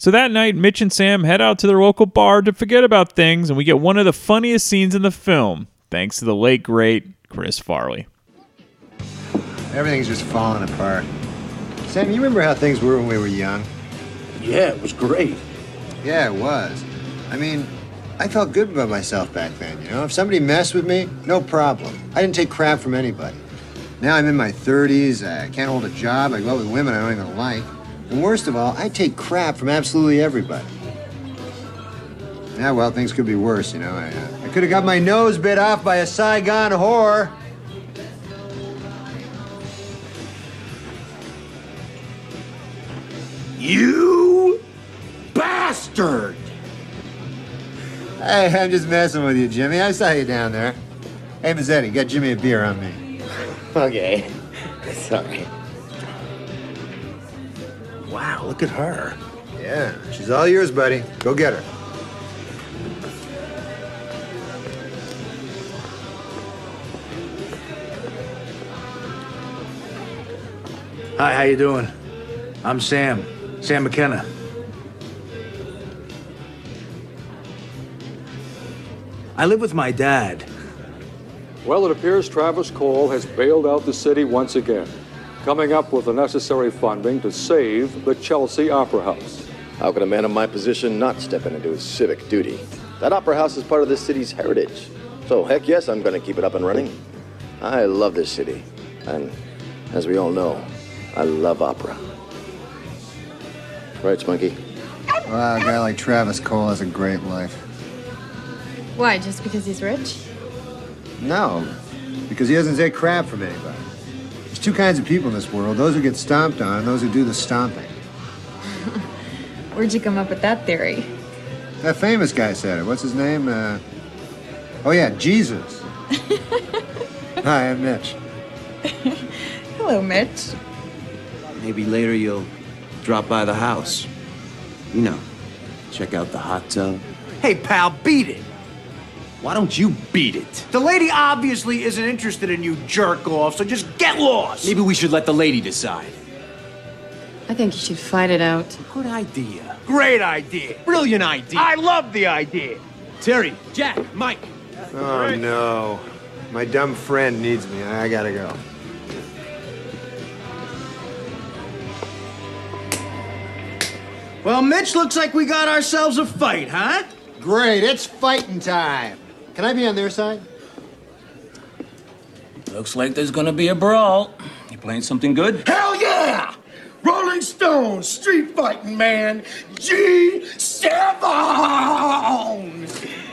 So that night, Mitch and Sam head out to their local bar to forget about things, and we get one of the funniest scenes in the film, thanks to the late, great Chris Farley. Everything's just falling apart. Sam, you remember how things were when we were young? Yeah, it was great. Yeah, it was. I mean, I felt good about myself back then, you know? If somebody messed with me, no problem. I didn't take crap from anybody. Now I'm in my 30s, I can't hold a job, I go out with women I don't even like. And worst of all, I take crap from absolutely everybody. Yeah, well, things could be worse, you know. I, uh, I could have got my nose bit off by a Saigon whore. You bastard! Hey, I'm just messing with you, Jimmy. I saw you down there. Hey, Mazzetti, get Jimmy a beer on me. Okay. Sorry. Wow, look at her. Yeah, she's all yours, buddy. Go get her. Hi, how you doing? I'm Sam. Sam McKenna. I live with my dad. Well, it appears Travis Cole has bailed out the city once again, coming up with the necessary funding to save the Chelsea Opera House. How can a man of my position not step in and do his civic duty? That opera house is part of this city's heritage. So, heck yes, I'm going to keep it up and running. I love this city. And as we all know, I love opera. Right, Spunky? Wow, a guy like Travis Cole has a great life. Why? Just because he's rich? No, because he doesn't take crap from anybody. There's two kinds of people in this world those who get stomped on and those who do the stomping. Where'd you come up with that theory? That famous guy said it. What's his name? Uh, oh, yeah, Jesus. Hi, I'm Mitch. Hello, Mitch. Maybe later you'll drop by the house. You know, check out the hot tub. Hey, pal, beat it. Why don't you beat it? The lady obviously isn't interested in you jerk off, so just get lost. Maybe we should let the lady decide. I think you should fight it out. Good idea. Great idea. Brilliant idea. I love the idea. Terry, Jack, Mike. Oh, no. My dumb friend needs me. I gotta go. Well, Mitch, looks like we got ourselves a fight, huh? Great, it's fighting time. Can I be on their side? Looks like there's gonna be a brawl. You playing something good? Hell yeah! Rolling Stones, street fighting man, G7!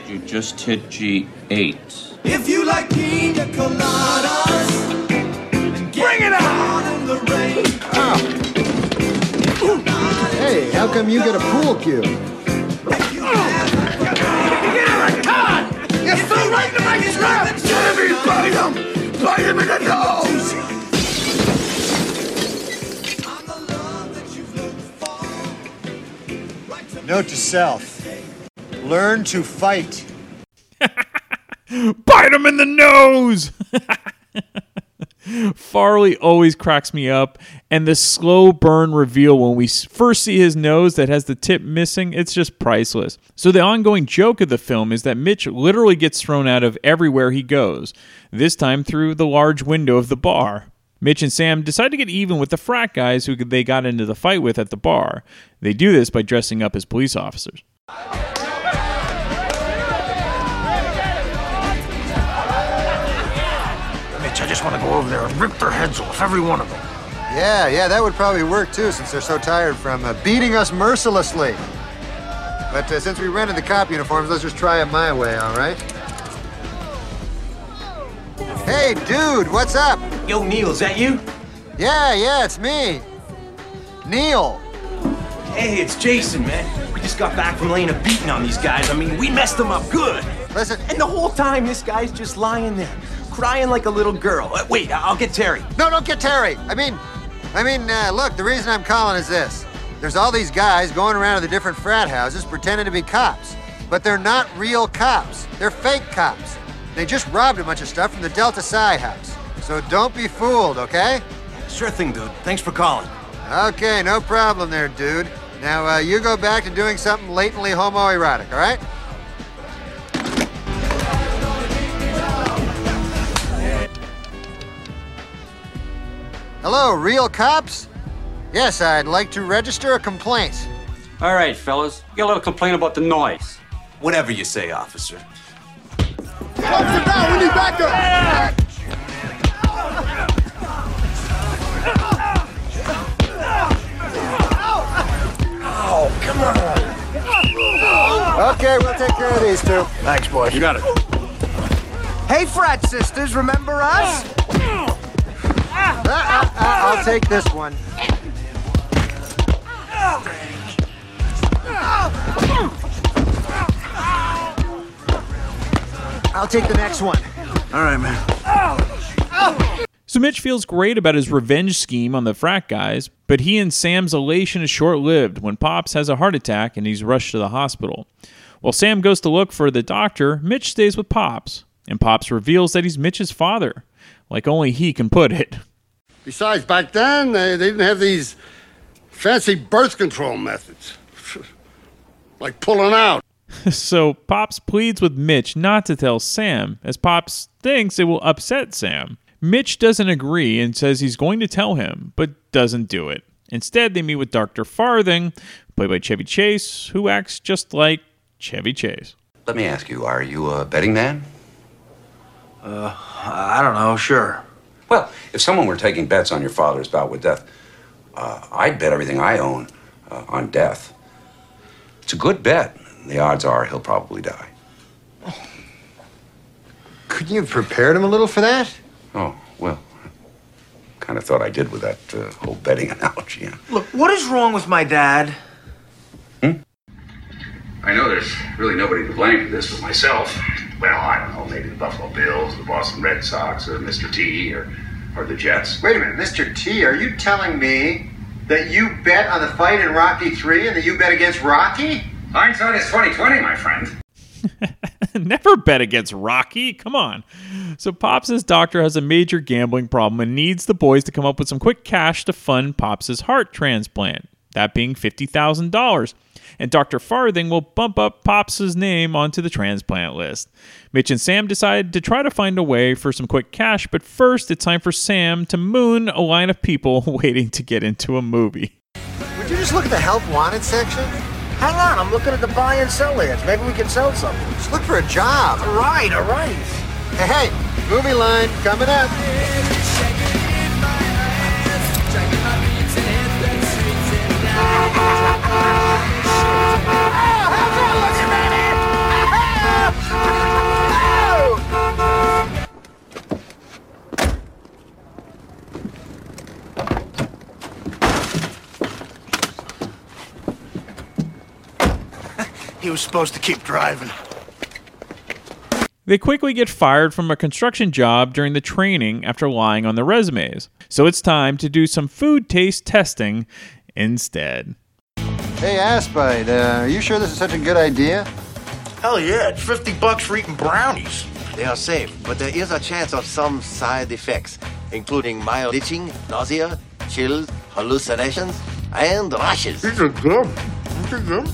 You just hit G8. If you like pina coladas, bring it on in the rain. Ah. Hey, how come you get a pool cue? You fell right into my trap! Jimmy, bite him! Bite him in the nose! Note to self learn to fight. Bite him in the nose! Farley always cracks me up, and the slow burn reveal when we first see his nose that has the tip missing, it's just priceless. So, the ongoing joke of the film is that Mitch literally gets thrown out of everywhere he goes, this time through the large window of the bar. Mitch and Sam decide to get even with the frat guys who they got into the fight with at the bar. They do this by dressing up as police officers. Mitch, I just want to go over there and rip their heads off, every one of them. Yeah, yeah, that would probably work too, since they're so tired from uh, beating us mercilessly. But uh, since we rented the cop uniforms, let's just try it my way, all right? Hey, dude, what's up? Yo, Neil, is that you? Yeah, yeah, it's me. Neil. Hey, it's Jason, man. We just got back from laying a beating on these guys. I mean, we messed them up good. Listen. And the whole time, this guy's just lying there, crying like a little girl. Uh, wait, I'll get Terry. No, don't get Terry. I mean, I mean, uh, look, the reason I'm calling is this. There's all these guys going around to the different frat houses pretending to be cops. But they're not real cops. They're fake cops. They just robbed a bunch of stuff from the Delta Psi house. So don't be fooled, okay? Sure thing, dude. Thanks for calling. Okay, no problem there, dude. Now, uh, you go back to doing something latently homoerotic, all right? Hello, real cops? Yes, I'd like to register a complaint. All right, fellas. You got a little complaint about the noise. Whatever you say, officer. Folks, sit down. We need backup. Oh, come on. Okay, we'll take care of these two. Thanks, boys. You got it. Hey, frat sisters, remember us? Uh, uh, uh, I'll take this one. I'll take the next one. All right, man. So Mitch feels great about his revenge scheme on the frat guys, but he and Sam's elation is short lived when Pops has a heart attack and he's rushed to the hospital. While Sam goes to look for the doctor, Mitch stays with Pops, and Pops reveals that he's Mitch's father, like only he can put it. Besides, back then, they, they didn't have these fancy birth control methods. like pulling out. so Pops pleads with Mitch not to tell Sam, as Pops thinks it will upset Sam. Mitch doesn't agree and says he's going to tell him, but doesn't do it. Instead, they meet with Dr. Farthing, played by Chevy Chase, who acts just like Chevy Chase. Let me ask you, are you a betting man? Uh, I don't know. Sure. Well, if someone were taking bets on your father's bout with death, uh, I'd bet everything I own uh, on death. It's a good bet. The odds are he'll probably die. Oh. Couldn't you have prepared him a little for that? Oh, well, kind of thought I did with that uh, whole betting analogy. yeah. Look, what is wrong with my dad? Hmm? I know there's really nobody to blame for this but myself. Well, I don't know, maybe the Buffalo Bills, the Boston Red Sox, or Mr. T, or, or the Jets. Wait a minute, Mr. T, are you telling me that you bet on the fight in Rocky 3 and that you bet against Rocky? Hindsight is 2020, my friend. Never bet against Rocky. Come on. So Pops' doctor has a major gambling problem and needs the boys to come up with some quick cash to fund Pops' heart transplant. That being $50,000. And Dr. Farthing will bump up Pops' name onto the transplant list. Mitch and Sam decide to try to find a way for some quick cash, but first it's time for Sam to moon a line of people waiting to get into a movie. Would you just look at the help wanted section? Hang on, I'm looking at the buy and sell ads. Maybe we can sell something. Just look for a job. All right, all right. Hey, hey, movie line coming up. He was supposed to keep driving. They quickly get fired from a construction job during the training after lying on their resumes. So it's time to do some food taste testing instead. Hey, Aspite, uh, are you sure this is such a good idea? Hell yeah, it's 50 bucks for eating brownies. They are safe, but there is a chance of some side effects, including mild itching, nausea, chills, hallucinations, and rashes. These are good. These are good.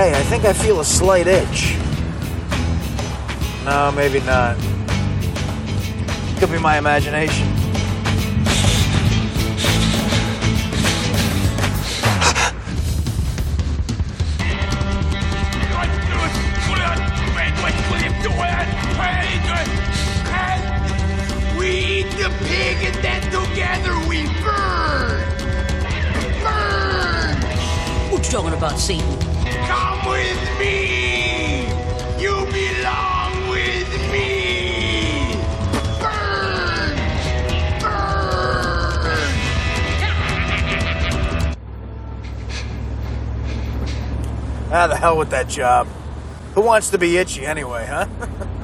Hey, I think I feel a slight itch. No, maybe not. Could be my imagination. We eat the pig and then together we burn! Burn! What you talking about, Satan? Come with me! You belong with me! Burn! Burn! ah, the hell with that job. Who wants to be itchy anyway, huh?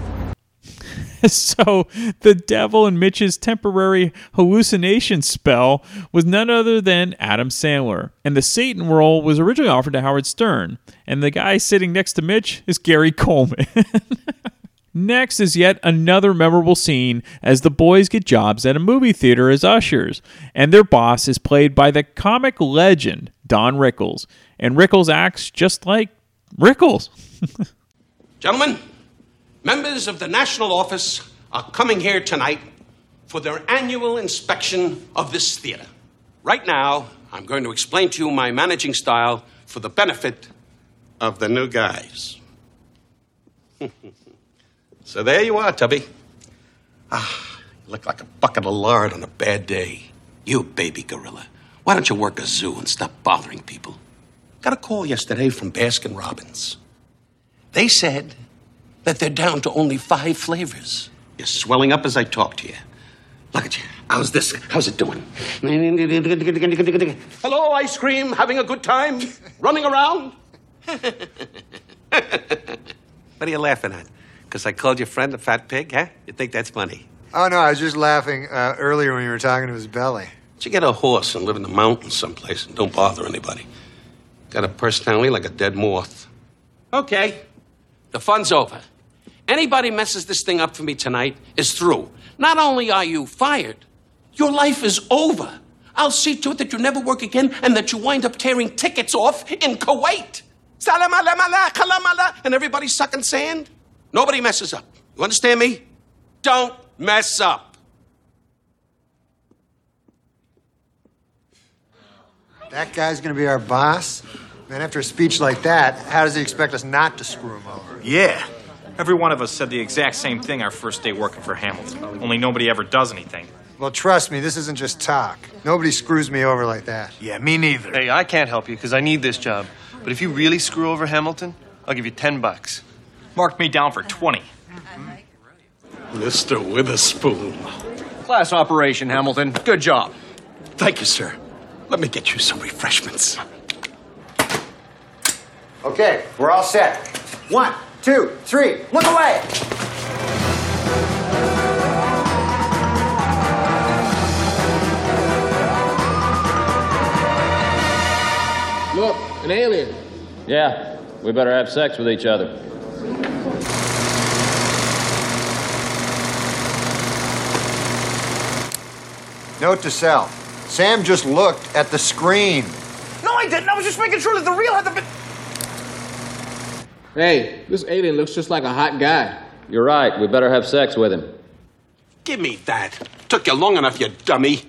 so the devil in Mitch's temporary hallucination spell was none other than Adam Sandler, and the Satan role was originally offered to Howard Stern, and the guy sitting next to Mitch is Gary Coleman. Next is yet another memorable scene as the boys get jobs at a movie theater as ushers, and their boss is played by the comic legend Don Rickles, and Rickles acts just like Rickles. Gentlemen, members of the National Office are coming here tonight for their annual inspection of this theater. Right now, I'm going to explain to you my managing style for the benefit of the new guys. so there you are, Tubby. Ah, you look like a bucket of lard on a bad day. You baby gorilla. Why don't you work a zoo and stop bothering people? Got a call yesterday from Baskin Robbins. They said that they're down to only five flavors. You're swelling up as I talk to you. Look at you. How's this? How's it doing? Hello, ice cream. Having a good time? Running around? what are you laughing at? Because I called your friend a fat pig, huh? You think that's funny? Oh, no, I was just laughing uh, earlier when you were talking to his belly. Did you get a horse and live in the mountains someplace and don't bother anybody? Got a personality like a dead moth. Okay. The fun's over. Anybody messes this thing up for me tonight is through. Not only are you fired, your life is over. I'll see to it that you never work again and that you wind up tearing tickets off in Kuwait. Salam alamala, kalamala, and everybody's sucking sand. Nobody messes up. You understand me? Don't mess up. That guy's going to be our boss? Man, after a speech like that, how does he expect us not to screw him over? Yeah. Every one of us said the exact same thing our first day working for Hamilton. Only nobody ever does anything. Well, trust me, this isn't just talk. Nobody screws me over like that. Yeah, me neither. Hey, I can't help you because I need this job. But if you really screw over Hamilton, I'll give you 10 bucks. Mark me down for 20. Mr. Witherspoon. Class operation, Hamilton. Good job. Thank you, sir. Let me get you some refreshments. Okay, we're all set. One, two, three, look away! Look, an alien. Yeah, we better have sex with each other. Note to self Sam just looked at the screen. No, I didn't. I was just making sure that the real had the. Bit- Hey, this alien looks just like a hot guy. You're right, we better have sex with him. Give me that. Took you long enough, you dummy.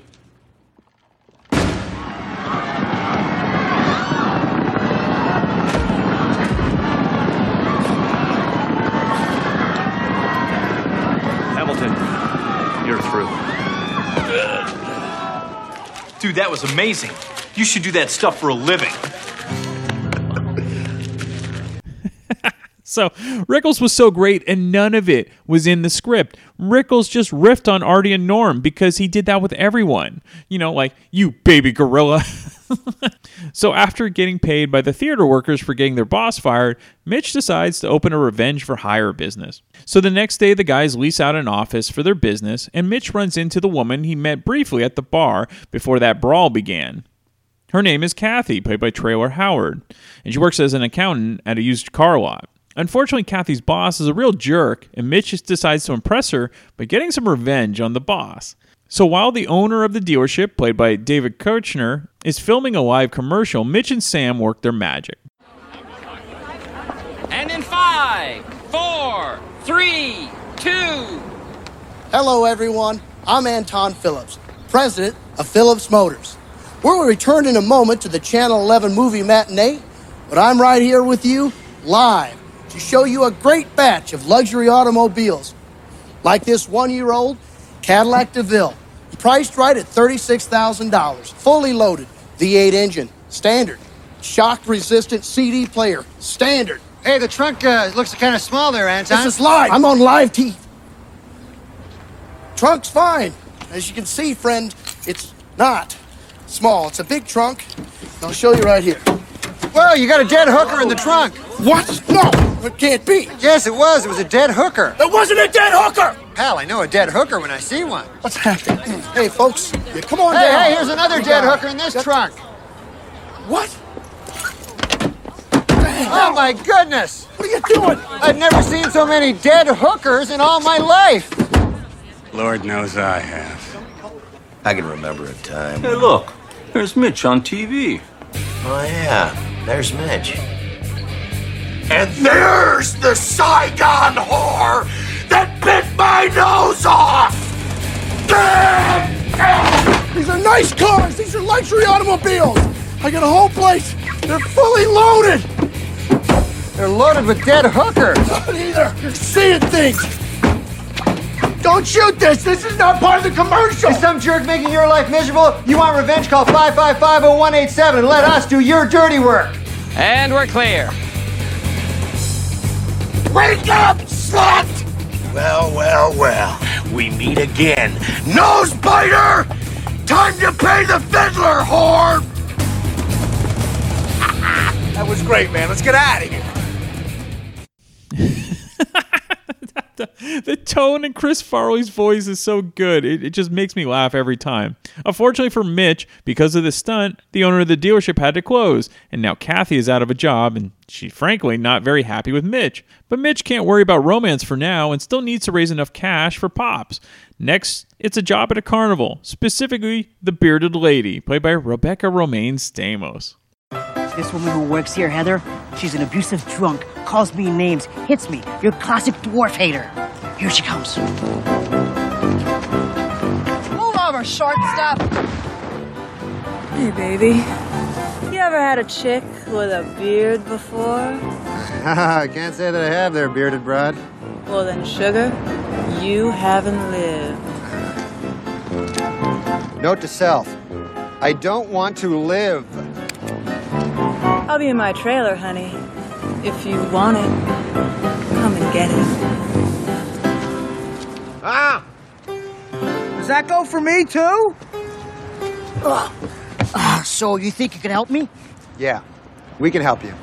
Hamilton, you're through. Dude, that was amazing. You should do that stuff for a living. So Rickles was so great, and none of it was in the script. Rickles just riffed on Artie and Norm because he did that with everyone. You know, like, you baby gorilla. so after getting paid by the theater workers for getting their boss fired, Mitch decides to open a revenge for hire business. So the next day, the guys lease out an office for their business, and Mitch runs into the woman he met briefly at the bar before that brawl began. Her name is Kathy, played by Traylor Howard, and she works as an accountant at a used car lot. Unfortunately, Kathy's boss is a real jerk, and Mitch just decides to impress her by getting some revenge on the boss. So while the owner of the dealership, played by David Koechner, is filming a live commercial, Mitch and Sam work their magic. And in five, four, three, two. Hello, everyone. I'm Anton Phillips, president of Phillips Motors. We'll return in a moment to the Channel 11 movie matinee, but I'm right here with you live to show you a great batch of luxury automobiles, like this one year old Cadillac DeVille, priced right at $36,000, fully loaded, V8 engine, standard, shock resistant CD player, standard. Hey, the trunk uh, looks kind of small there, Anton. This is live. I'm on live TV. Trunk's fine. As you can see, friend, it's not small. It's a big trunk. I'll show you right here. Whoa, you got a dead hooker in the trunk. What? No, it can't be. Yes, it was. It was a dead hooker. It wasn't a dead hooker! Pal, I know a dead hooker when I see one. What's happening? Hey, folks, yeah, come on Hey, down. hey, here's another We dead got- hooker in this Got- trunk. What? Oh my goodness! What are you doing? I've never seen so many dead hookers in all my life. Lord knows I have. I can remember a time. Hey, look, there's Mitch on TV. Oh, yeah. There's Mitch. And there's the Saigon whore that bit my nose off! Damn! These are nice cars. These are luxury automobiles. I got a whole place. They're fully loaded. They're loaded with dead hookers. Not either. You're seeing things. Don't shoot this. This is not part of the commercial. Is some jerk making your life miserable? You want revenge? Call 555-0187 and let us do your dirty work. And we're clear. Wake up, slut! Well, well, well. We meet again. Nose biter! Time to pay the fiddler, whore! That was great, man. Let's get out of here. The tone in Chris Farley's voice is so good. It, it just makes me laugh every time. Unfortunately for Mitch, because of the stunt, the owner of the dealership had to close, and now Kathy is out of a job, and she's frankly not very happy with Mitch. But Mitch can't worry about romance for now and still needs to raise enough cash for Pops. Next, it's a job at a carnival, specifically the Bearded Lady, played by Rebecca Romijn Stamos. This woman who works here, Heather, she's an abusive drunk, calls me names, hits me. Your classic dwarf hater. Here she comes. Move over, short stuff. Hey, baby. You ever had a chick with a beard before? I can't say that I have there, bearded broad. Well, then, sugar, you haven't lived. Note to self. I don't want to live. I'll be in my trailer, honey. If you want it, come and get it. Ah! Does that go for me, too? Ah, Uh, so, you think you can help me? Yeah, we can help you.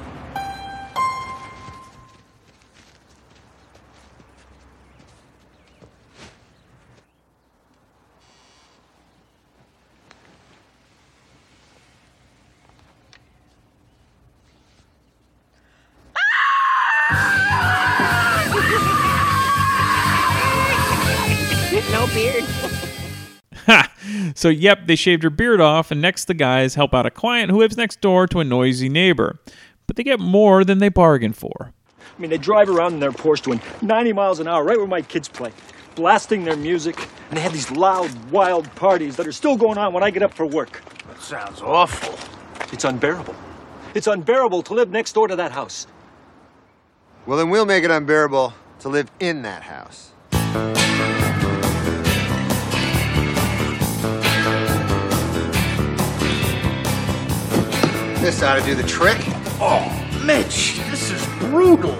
So, yep, they shaved her beard off, and next the guys help out a client who lives next door to a noisy neighbor. But they get more than they bargained for. I mean, they drive around in their Porsche doing 90 miles an hour right where my kids play, blasting their music, and they have these loud, wild parties that are still going on when I get up for work. That sounds awful. It's unbearable. It's unbearable to live next door to that house. Well, then we'll make it unbearable to live in that house. This ought to do the trick. Oh, Mitch, this is brutal.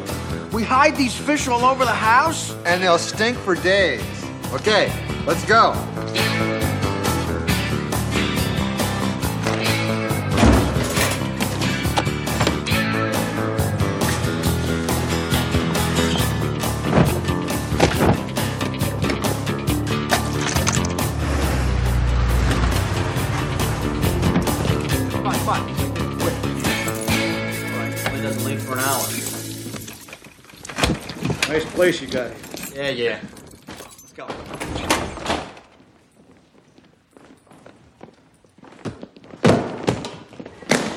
We hide these fish all over the house? And they'll stink for days. Okay, let's go. Place you got. Yeah, yeah. Let's go.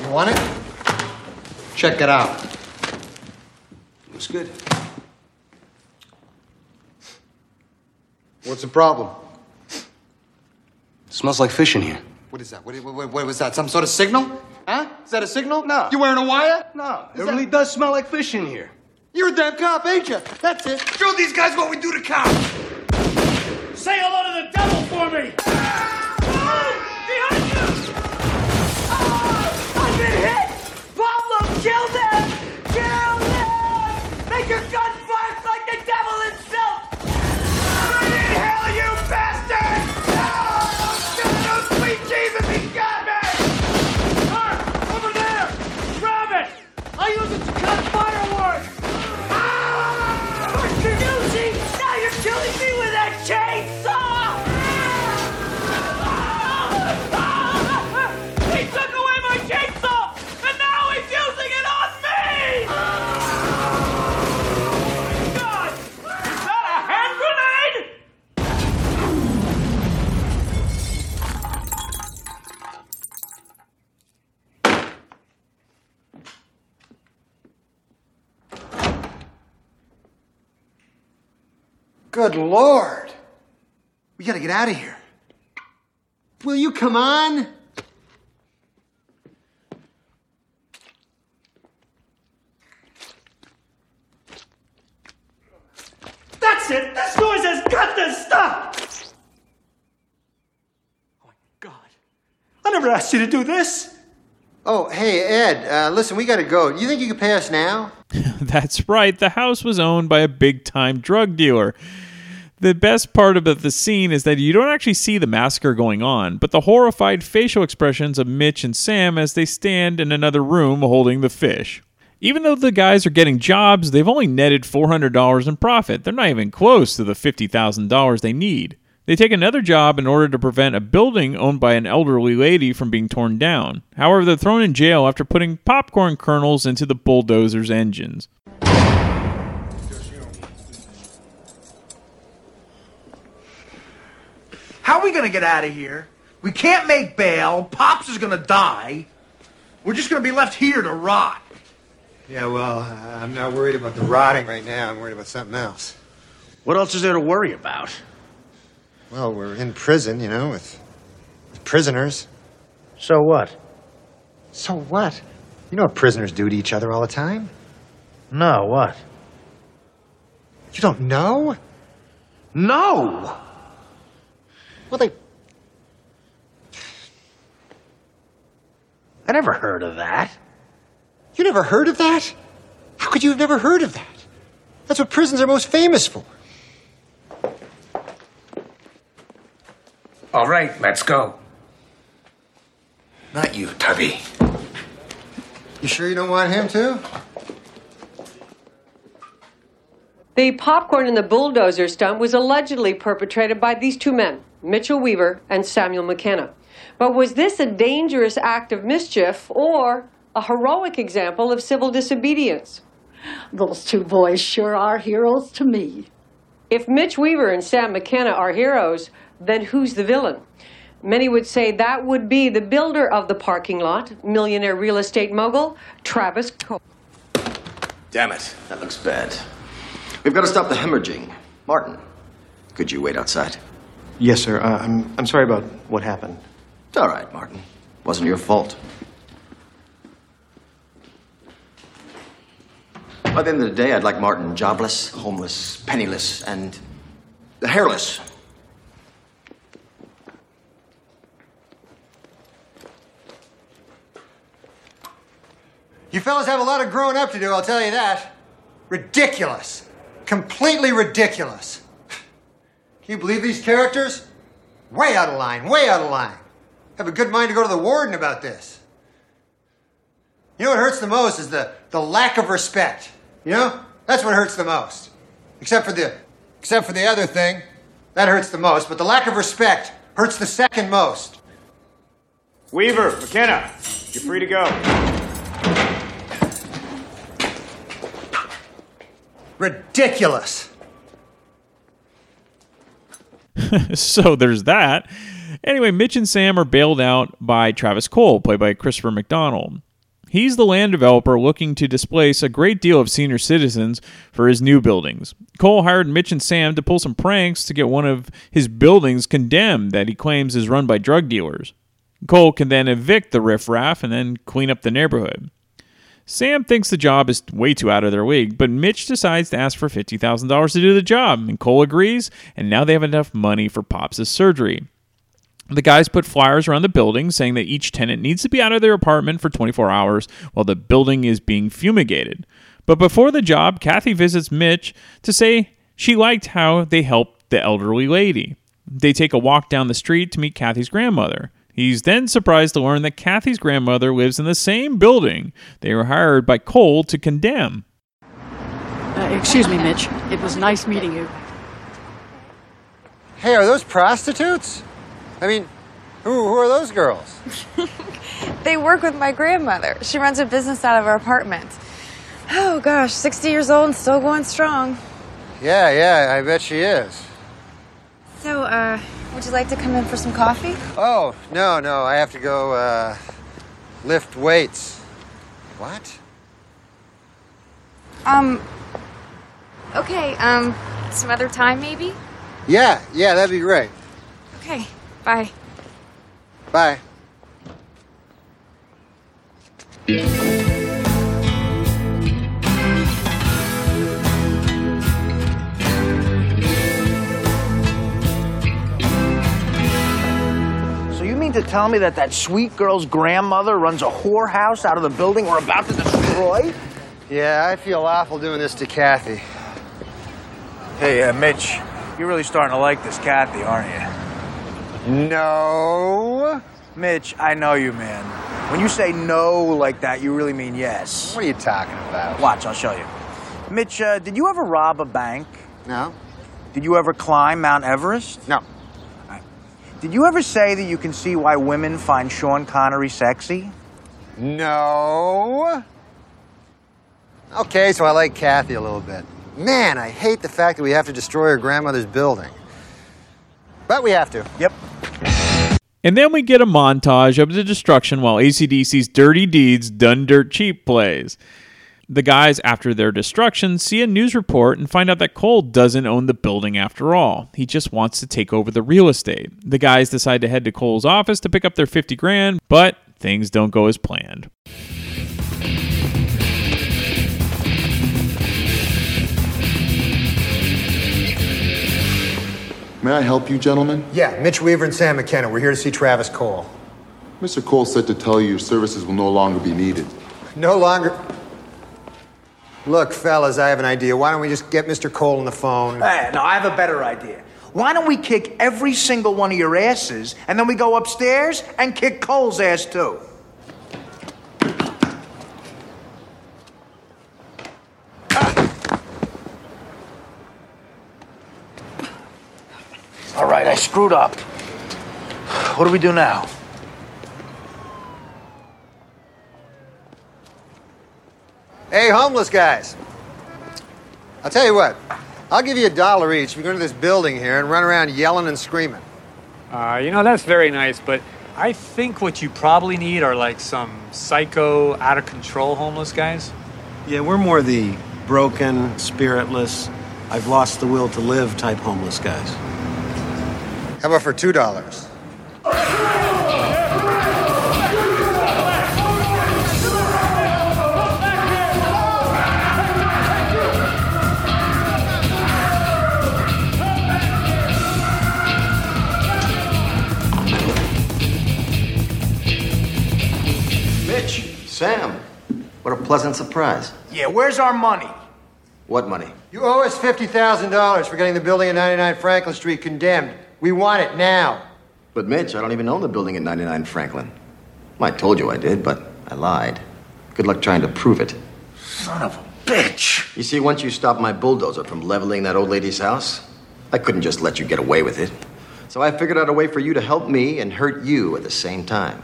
You want it? Check it out. Looks good. What's the problem? smells like fish in here. What is that? What, what, what was that? Some sort of signal? Huh? Is that a signal? No. You wearing a wire? No, Is it that- really does smell like fish in here. You're a damn cop, ain't you? That's it. Show these guys what we do to cops! Say hello to the devil for me! Oh, Behind you. Ah, I've been hit! Pablo, kill them! Good Lord. We gotta get out of here. Will you come on? That's it! This noise has got to stop! Oh my God. I never asked you to do this. Oh, hey, Ed, uh, listen, we gotta go. Do you think you could pay us now? That's right, the house was owned by a big time drug dealer. The best part about the scene is that you don't actually see the massacre going on, but the horrified facial expressions of Mitch and Sam as they stand in another room holding the fish. Even though the guys are getting jobs, they've only netted $400 in profit. They're not even close to the $50,000 they need. They take another job in order to prevent a building owned by an elderly lady from being torn down. However, they're thrown in jail after putting popcorn kernels into the bulldozer's engines. How are we gonna get out of here? We can't make bail. Pops is gonna die. We're just gonna be left here to rot. Yeah, well, uh, I'm not worried about the rotting right now. I'm worried about something else. What else is there to worry about? Well, we're in prison, you know, with, with prisoners. So what? So what? You know what prisoners do to each other all the time? No, what? You don't know? No! Well, they. I never heard of that. You never heard of that? How could you have never heard of that? That's what prisons are most famous for. All right, let's go. Not you, Tubby. You sure you don't want him to? The popcorn in the bulldozer stunt was allegedly perpetrated by these two men, Mitchell Weaver and Samuel McKenna. But was this a dangerous act of mischief or a heroic example of civil disobedience? Those two boys sure are heroes to me. If Mitch Weaver and Sam McKenna are heroes, then who's the villain? Many would say that would be the builder of the parking lot, millionaire real estate mogul, Travis Cole. Damn it. That looks bad. We've got to stop the hemorrhaging. Martin, could you wait outside? Yes, sir. Uh, I'm, I'm sorry about what happened. It's all right, Martin. Wasn't your fault. By the end of the day, I'd like Martin jobless, homeless, penniless, and hairless. You fellas have a lot of growing up to do, I'll tell you that. Ridiculous. Completely ridiculous. Can you believe these characters? Way out of line, way out of line. Have a good mind to go to the warden about this. You know what hurts the most is the, the lack of respect. You know? That's what hurts the most. Except for the except for the other thing. That hurts the most, but the lack of respect hurts the second most. Weaver, McKenna, you're free to go. Ridiculous. so there's that. Anyway, Mitch and Sam are bailed out by Travis Cole, played by Christopher McDonald. He's the land developer looking to displace a great deal of senior citizens for his new buildings. Cole hired Mitch and Sam to pull some pranks to get one of his buildings condemned that he claims is run by drug dealers. Cole can then evict the riffraff and then clean up the neighborhood. Sam thinks the job is way too out of their league, but Mitch decides to ask for $50,000 to do the job, and Cole agrees, and now they have enough money for Pops' surgery. The guys put flyers around the building saying that each tenant needs to be out of their apartment for 24 hours while the building is being fumigated. But before the job, Kathy visits Mitch to say she liked how they helped the elderly lady. They take a walk down the street to meet Kathy's grandmother. He's then surprised to learn that Kathy's grandmother lives in the same building they were hired by Cole to condemn. Uh, excuse me, Mitch. It was nice meeting you. Hey, are those prostitutes? I mean, who, who are those girls? They work with my grandmother. She runs a business out of her apartment. Oh gosh, 60 years old and still going strong. Yeah, yeah, I bet she is. So, uh, would you like to come in for some coffee? Oh, no, no, I have to go, uh, lift weights. What? Um, okay, um, Some other time, maybe? Yeah, yeah, that'd be great. Okay, bye. Bye. To tell me that that sweet girl's grandmother runs a whorehouse out of the building we're about to destroy? Yeah, I feel awful doing this to Kathy. Hey, uh, Mitch, you're really starting to like this Kathy, aren't you? No. Mitch, I know you, man. When you say no like that, you really mean yes. What are you talking about? Watch, I'll show you. Mitch, uh, did you ever rob a bank? No. Did you ever climb Mount Everest? No. Did you ever say that you can see why women find Sean Connery sexy? No. Okay, so I like Kathy a little bit. Man, I hate the fact that we have to destroy her grandmother's building. But we have to. Yep. And then we get a montage of the destruction while ACDC's Dirty Deeds Done Dirt Cheap plays. The guys, after their destruction, see a news report and find out that Cole doesn't own the building after all. He just wants to take over the real estate. The guys decide to head to Cole's office to pick up their 50 grand, but things don't go as planned. May I help you, gentlemen? Yeah, Mitch Weaver and Sam McKenna. We're here to see Travis Cole. Mr. Cole said to tell you your services will no longer be needed. No longer. Look, fellas, I have an idea. Why don't we just get Mr. Cole on the phone? Hey, no, I have a better idea. Why don't we kick every single one of your asses and then we go upstairs and kick Cole's ass too? All right, I screwed up. What do we do now? Hey, homeless guys. I'll tell you what, I'll give you a dollar each if you go into this building here and run around yelling and screaming. Uh, you know, that's very nice, but I think what you probably need are like some psycho, out of control homeless guys. Yeah, we're more the broken, spiritless, I've lost the will to live type homeless guys. How about for $2? Sam, what a pleasant surprise. Yeah, where's our money? What money? You owe us fifty thousand dollars for getting the building at 99 Franklin Street condemned. We want it now. But Mitch, I don't even own the building at 99 Franklin. Well, I told you I did, but I lied. Good luck trying to prove it. Son of a bitch. You see, once you stopped my bulldozer from leveling that old lady's house, I couldn't just let you get away with it. So I figured out a way for you to help me and hurt you at the same time.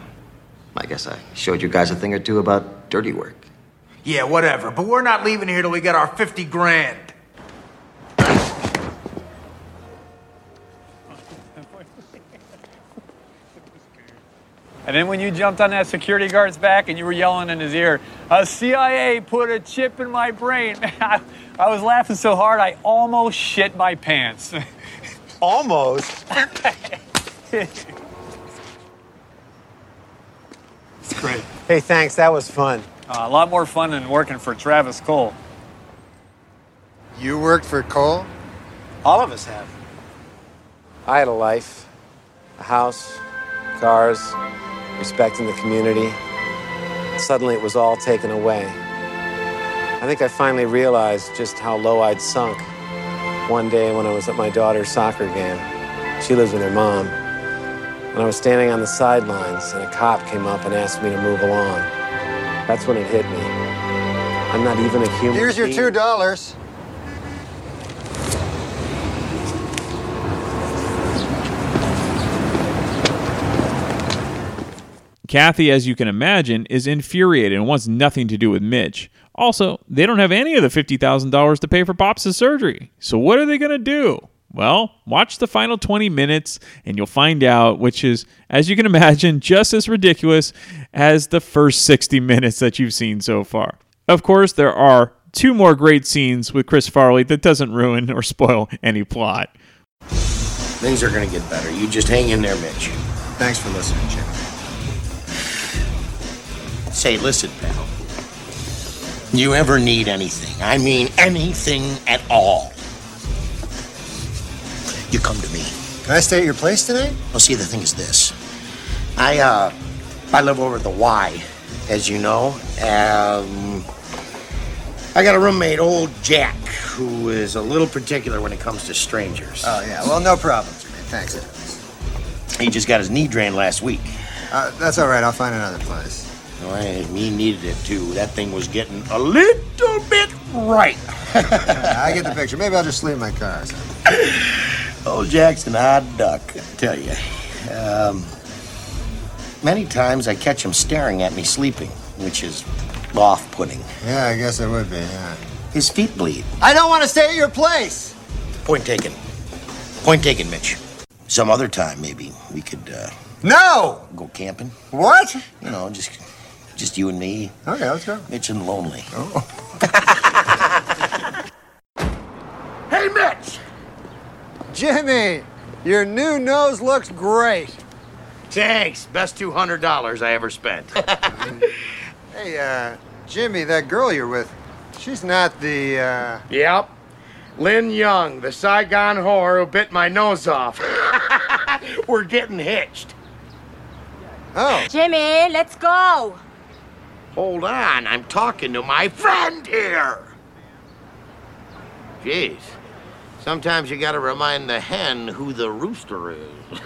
I guess I showed you guys a thing or two about dirty work. Yeah, whatever. But we're not leaving here till we get our 50 grand. And then when you jumped on that security guard's back and you were yelling in his ear, a CIA put a chip in my brain. Man, I, I was laughing so hard I almost shit my pants. Almost? it's great. Hey, thanks. That was fun. Uh, a lot more fun than working for Travis Cole. You worked for Cole? All of us have. I had a life, a house, cars, respect in the community. Suddenly it was all taken away. I think I finally realized just how low I'd sunk one day when I was at my daughter's soccer game. She lives with her mom. And I was standing on the sidelines, and a cop came up and asked me to move along. That's when it hit me. I'm not even a human. Here's your two dollars. Kathy, as you can imagine, is infuriated and wants nothing to do with Mitch. Also, they don't have any of the $50,000 to pay for Pops' surgery. So, what are they going to do? Well, watch the final 20 minutes and you'll find out, which is, as you can imagine, just as ridiculous as the first 60 minutes that you've seen so far. Of course, there are two more great scenes with Chris Farley that doesn't ruin or spoil any plot. Things are gonna get better. You just hang in there, Mitch. Thanks for listening, Jim. Say, listen, pal. You ever need anything, I mean anything at all, you come to me. Can I stay at your place tonight? Well, see, the thing is this. I, uh, I live over at the Y, as you know. Um, I got a roommate, old Jack, who is a little particular when it comes to strangers. Oh, yeah. Well, no problem. Thanks. He just got his knee drained last week. Uh, that's all right. I'll find another place. Well, he needed it too. That thing was getting a little bit right. I get the picture. Maybe I'll just sleep in my car. Old Jack's an odd duck, I tell you. Um, many times I catch him staring at me sleeping, which is off-putting. Yeah, I guess it would be, yeah. His feet bleed. I don't want to stay at your place. Point taken. Point taken, Mitch. Some other time, maybe we could uh, No! go camping. What? You know, just just you and me. Okay, let's go. Mitch and lonely. Oh. Hey, Mitch! Jimmy, your new nose looks great. Thanks. Best two hundred dollars I ever spent. Hey, uh, Jimmy, that girl you're with, she's not the, uh... Yep. Lynn Young, the Saigon whore who bit my nose off. We're getting hitched. Oh. Jimmy, let's go. Hold on, I'm talking to my friend here. Jeez. Sometimes you gotta remind the hen who the rooster is.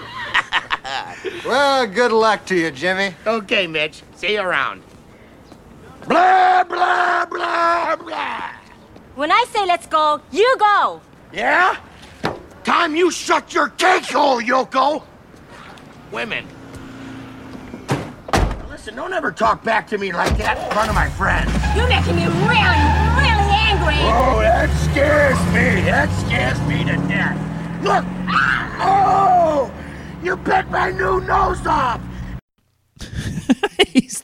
Well, good luck to you, Jimmy. Okay, Mitch. See you around. Blah, blah, blah, blah. When I say let's go, you go. Yeah? Time you shut your cake hole, Yoko! Women. Listen, don't ever talk back to me like that in front of my friends. You're making me really, angry. Oh, that scares me. That scares me to death. Look! Ah, oh! You bit my new nose off!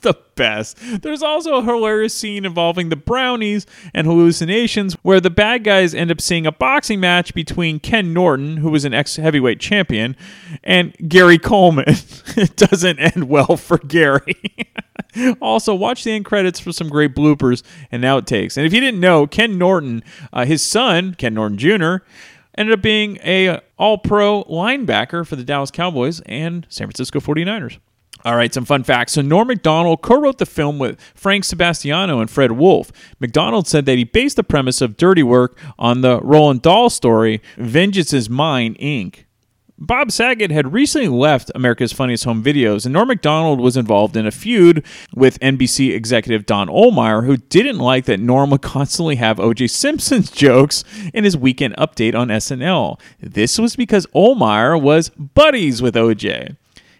The best. There's also a hilarious scene involving the brownies and hallucinations where the bad guys end up seeing a boxing match between Ken Norton, who was an ex heavyweight champion, and Gary Coleman. it doesn't end well for Gary. also, watch the end credits for some great bloopers and outtakes. And if you didn't know, Ken Norton, uh, his son, Ken Norton Jr., ended up being a all-pro linebacker for the Dallas Cowboys and San Francisco 49ers. All right, some fun facts. So Norm Macdonald co-wrote the film with Frank Sebastiano and Fred Wolf. Macdonald said that he based the premise of Dirty Work on the Roald Dahl story Vengeance is Mine, Inc. Bob Saget had recently left America's Funniest Home Videos, and Norm Macdonald was involved in a feud with NBC executive Don Ohlmeyer, who didn't like that Norm would constantly have O.J. Simpson's jokes in his weekend update on SNL. This was because Ohlmeyer was buddies with O.J.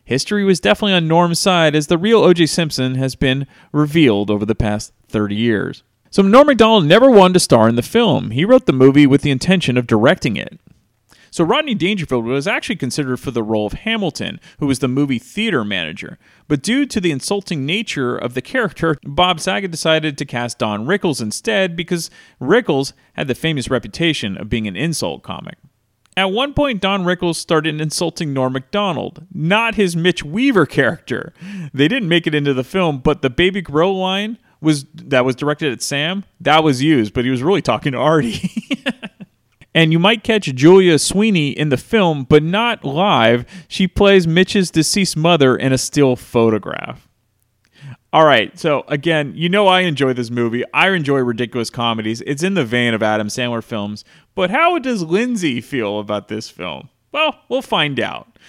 History was definitely on Norm's side, as the real O.J. Simpson has been revealed over the past 30 years. So Norm Macdonald never wanted to star in the film. He wrote the movie with the intention of directing it. So Rodney Dangerfield was actually considered for the role of Hamilton, who was the movie theater manager. But due to the insulting nature of the character, Bob Saget decided to cast Don Rickles instead because Rickles had the famous reputation of being an insult comic. At one point, Don Rickles started insulting Norm Macdonald, not his Mitch Weaver character. They didn't make it into the film, but the Baby Grow line was that was directed at Sam, that was used, but he was really talking to Artie. and you might catch Julia Sweeney in the film, but not live. She plays Mitch's deceased mother in a still photograph. All right, so again, you know I enjoy this movie. I enjoy ridiculous comedies. It's in the vein of Adam Sandler films. But how does Lindsay feel about this film? Well, we'll find out.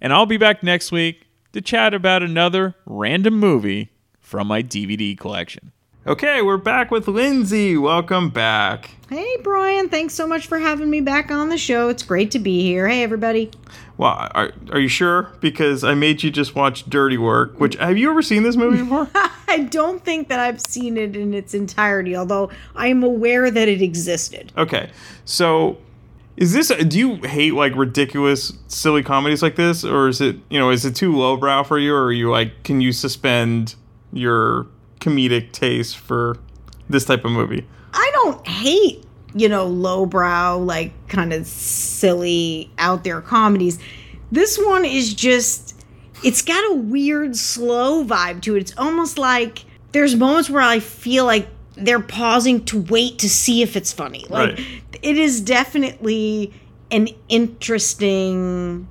And I'll be back next week to chat about another random movie from my DVD collection. Okay, we're back with Lindsay. Welcome back. Hey, Brian. Thanks so much for having me back on the show. It's great to be here. Hey, everybody. Well, are, are you sure? Because I made you just watch Dirty Work, which have you ever seen this movie before? I don't think that I've seen it in its entirety, although I am aware that it existed. Okay, so is this? Do you hate like ridiculous, silly comedies like this, or is it you know is it too lowbrow for you, or are you like can you suspend your comedic taste for this type of movie. I don't hate, you know, lowbrow, like kind of silly, out there comedies. This one is just, it's got a weird, slow vibe to it. It's almost like there's moments where I feel like they're pausing to wait to see if it's funny. Like, Right. it is definitely an interesting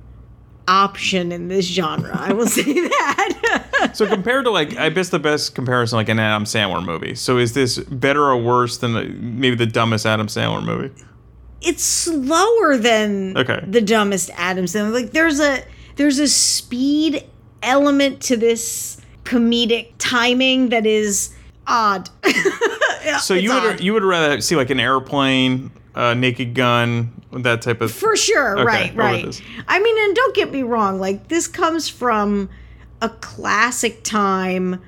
option in this genre. I will say that. so compared to like, I guess the best comparison like an Adam Sandler movie. So is this better or worse than the, maybe the dumbest Adam Sandler movie? it's slower than Okay. the dumbest Adam Sandler. Like there's a there's a speed element to this comedic timing that is odd. So you would you would rather see like an airplane, a naked gun, that type of For sure, Okay, right, right. I mean, and don't get me wrong, like this comes from a classic time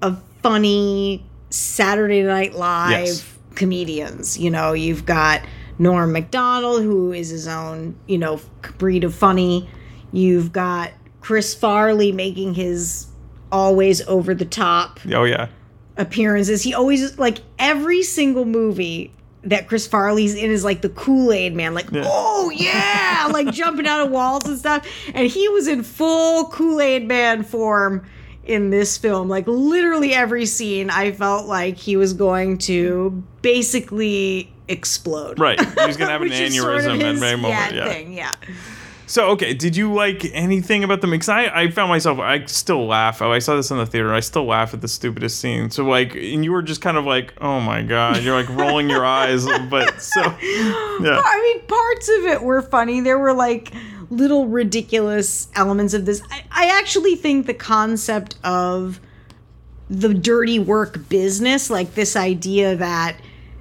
of funny Saturday Night Live Yes. comedians. You know, you've got Norm Macdonald, who is his own, you know, breed of funny. You've got Chris Farley making his always over the top Oh yeah. appearances. He always like every single movie that Chris Farley's in is like the Kool Aid Man, like Yeah. oh yeah, like jumping out of walls and stuff. And he was in full Kool Aid Man form in this film. Like literally every scene, I felt like he was going to basically explode. Right. He was gonna have an is sort of aneurysm his- moment. Yeah, Yeah. thing, yeah. So okay, did you like anything about them? Because I, I found myself I still laugh. Oh, I saw this in the theater. I still laugh at the stupidest scene. So like, and you were just kind of like, oh my god, you're like rolling your eyes. But so yeah, I mean, parts of it were funny. There were like little ridiculous elements of this. I, I actually think the concept of the dirty work business, like this idea that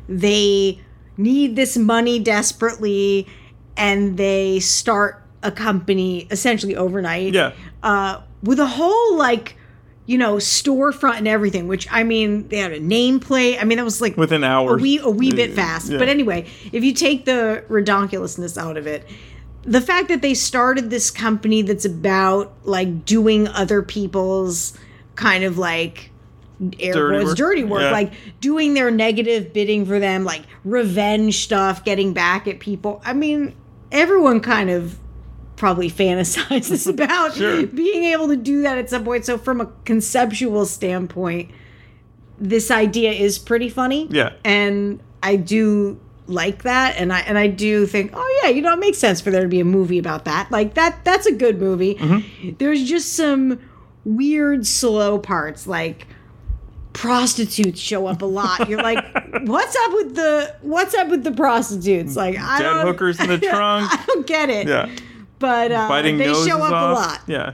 they need this money desperately and they start a company essentially overnight. Yeah. Uh, with a whole like you know storefront and everything which i mean they had a nameplate i mean that was like Within a hours. wee, a wee bit fast Yeah. but anyway if you take the redonkulousness out of it the fact that they started this company that's about like doing other people's kind of like air Dirty work. dirty work Yeah. like doing their negative bidding for them like revenge stuff getting back at people i mean everyone kind of probably fantasizes about Sure. being able to do that at some point. So from a conceptual standpoint this idea is pretty funny. Yeah. and i do like that. And i and i do think oh yeah you know it makes sense for there to be a movie about that. Like that that's a good movie. Mm-hmm. there's just some weird slow parts like prostitutes show up a lot. You're like what's up with the what's up with the prostitutes? Like i dead don't hookers in the trunk. i don't get it. Yeah, but uh, they show up off. a lot Yeah.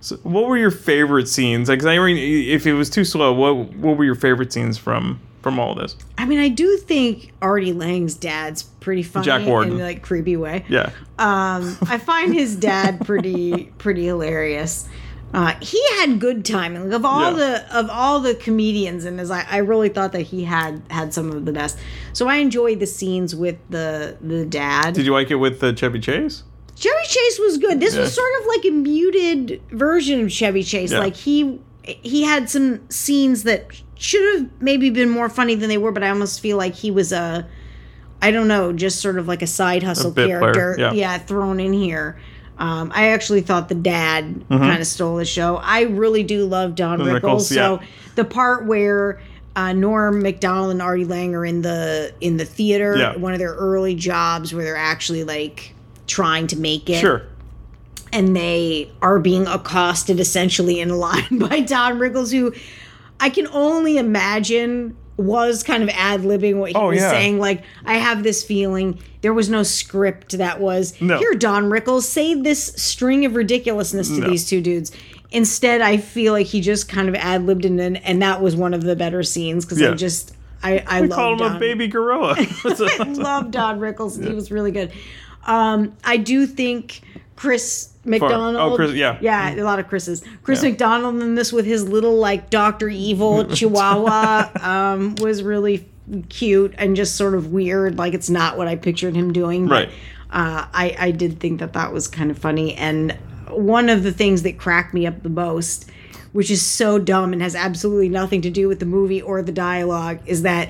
So what were your favorite scenes? Like, I mean, if it was too slow, what what were your favorite scenes from from all this? I mean, I do think Artie Lange's dad's pretty funny Jack Warden. in like creepy way. Yeah. Um, I find his dad pretty pretty hilarious. Uh, he had good timing. Like of all Yeah. the of all the comedians in this, I, I really thought that he had had some of the best. So I enjoyed the scenes with the the dad. Did you like it with the Chevy Chase? Chevy Chase was good. This Yeah. was sort of like a muted version of Chevy Chase. Yeah. Like he he had some scenes that should have maybe been more funny than they were, but I almost feel like he was a I don't know, just sort of like a side hustle player, character. yeah. thrown in here. Um, I actually thought the dad Mhm. kind of stole the show. I really do love Don Rickles. Rickles, so yeah. the part where uh, Norm Macdonald and Artie Lange are in the in the theater, Yeah. one of their early jobs where they're actually like trying to make it Sure. and they are being accosted essentially in a line by Don Rickles, who I can only imagine was kind of ad libbing what he Oh, was yeah. saying. Like, I have this feeling there was no script that was No. here, Don Rickles, say this string of ridiculousness to No. these two dudes. Instead, I feel like he just kind of ad libbed and and that was one of the better scenes because Yeah. I just I I love call him Don. a baby gorilla. I love Don Rickles. He was really good. Um, I do think Chris McDonald. oh, Chris- yeah. yeah, a lot of Chris's. Chris Yeah. McDonald in this with his little like Doctor Evil Chihuahua um, was really cute and just sort of weird. Like it's not what I pictured him doing. But, Right. Uh, I I did think that that was kind of funny. And one of the things that cracked me up the most which is so dumb and has absolutely nothing to do with the movie or the dialogue, is that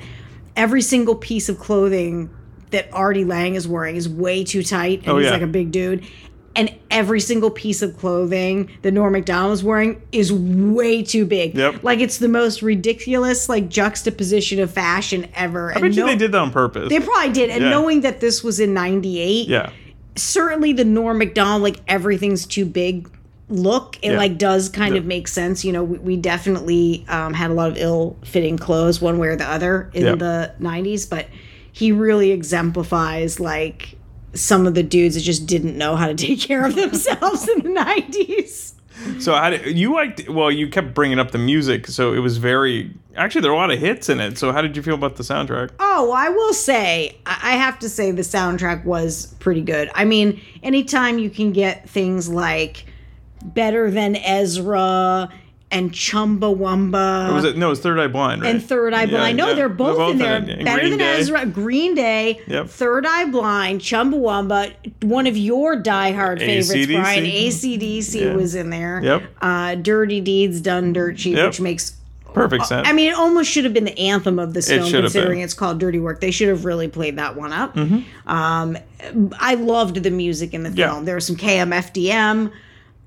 every single piece of clothing that Artie Lange is wearing is way too tight, and Oh, he's yeah. like a big dude. And every single piece of clothing that Norm Macdonald is wearing is way too big. Yep. Like it's the most ridiculous like juxtaposition of fashion ever. I bet you they did that on purpose. They probably did. And Yeah. knowing that this was in '98, Yeah. certainly the Norm Macdonald like everything's too big look it Yeah. like does kind Yeah. of make sense you know we, we definitely um, had a lot of ill-fitting clothes one way or the other in Yeah. the 90s but he really exemplifies like some of the dudes that just didn't know how to take care of themselves in the 90s So how did you liked? Well, you kept bringing up the music, so it was very. Actually, there are a lot of hits in it. So how did you feel about the soundtrack? Oh, I will say, I I have to say the soundtrack was pretty good. I mean, anytime you can get things like Better Than Ezra and Chumbawamba. Or was it no? It was Third Eye Blind, right? And Third Eye Yeah, Blind. No, yeah. they're both, in there. Better Green than Day. Ezra, Green Day, Yep. Third Eye Blind, Chumbawamba, one of your diehard favorites, AC/DC. Brian. ACDC Yeah. was in there. Yep. Uh, Dirty Deeds Done Dirt Cheap, Yep. which makes Perfect sense. I mean, it almost should have been the anthem of this film, considering it's called Dirty Work. They should have really played that one up. Mhm. Um, I loved the music in the film. There was some KMFDM.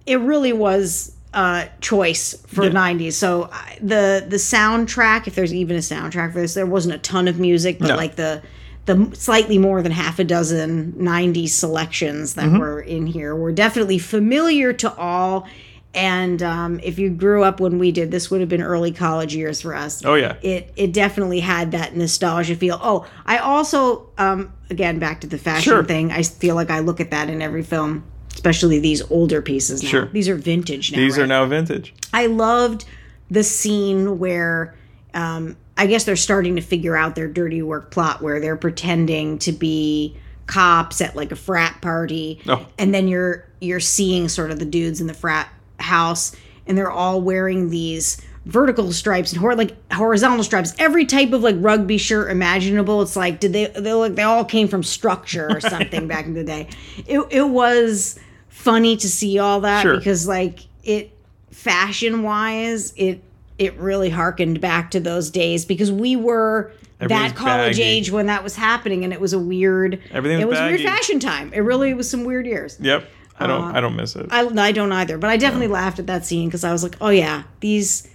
It really was uh, choice for Yeah. 90s. So the the soundtrack, if there's even a soundtrack for this, there wasn't a ton of music, but No. like the the slightly more than half a dozen 90s selections that Mhm. were in here were definitely familiar to all. And um, if you grew up when we did, this would have been early college years for us Oh yeah. it it definitely had that nostalgia feel. Oh, I also um again back to the fashion Sure. thing. I feel like I look at that in every film, especially these older pieces now. Sure. These are vintage now. These right? are now vintage. I loved the scene where um, I guess they're starting to figure out their dirty work plot where they're pretending to be cops at like a frat party Oh. and then you're you're seeing sort of the dudes in the frat house and they're all wearing these vertical stripes and hor- like horizontal stripes every type of like rugby shirt imaginable it's like did they they look they all came from structure or something back in the day it, it was funny to see all that Sure. because like it fashion wise it it really harkened back to those days because we were that college baggy. age when that was happening and it was a weird Everything was it was weird fashion time it really was some weird years Yep. I don't. Uh, I don't miss it. I, I don't either, but I definitely laughed at that scene because I was like, oh yeah, these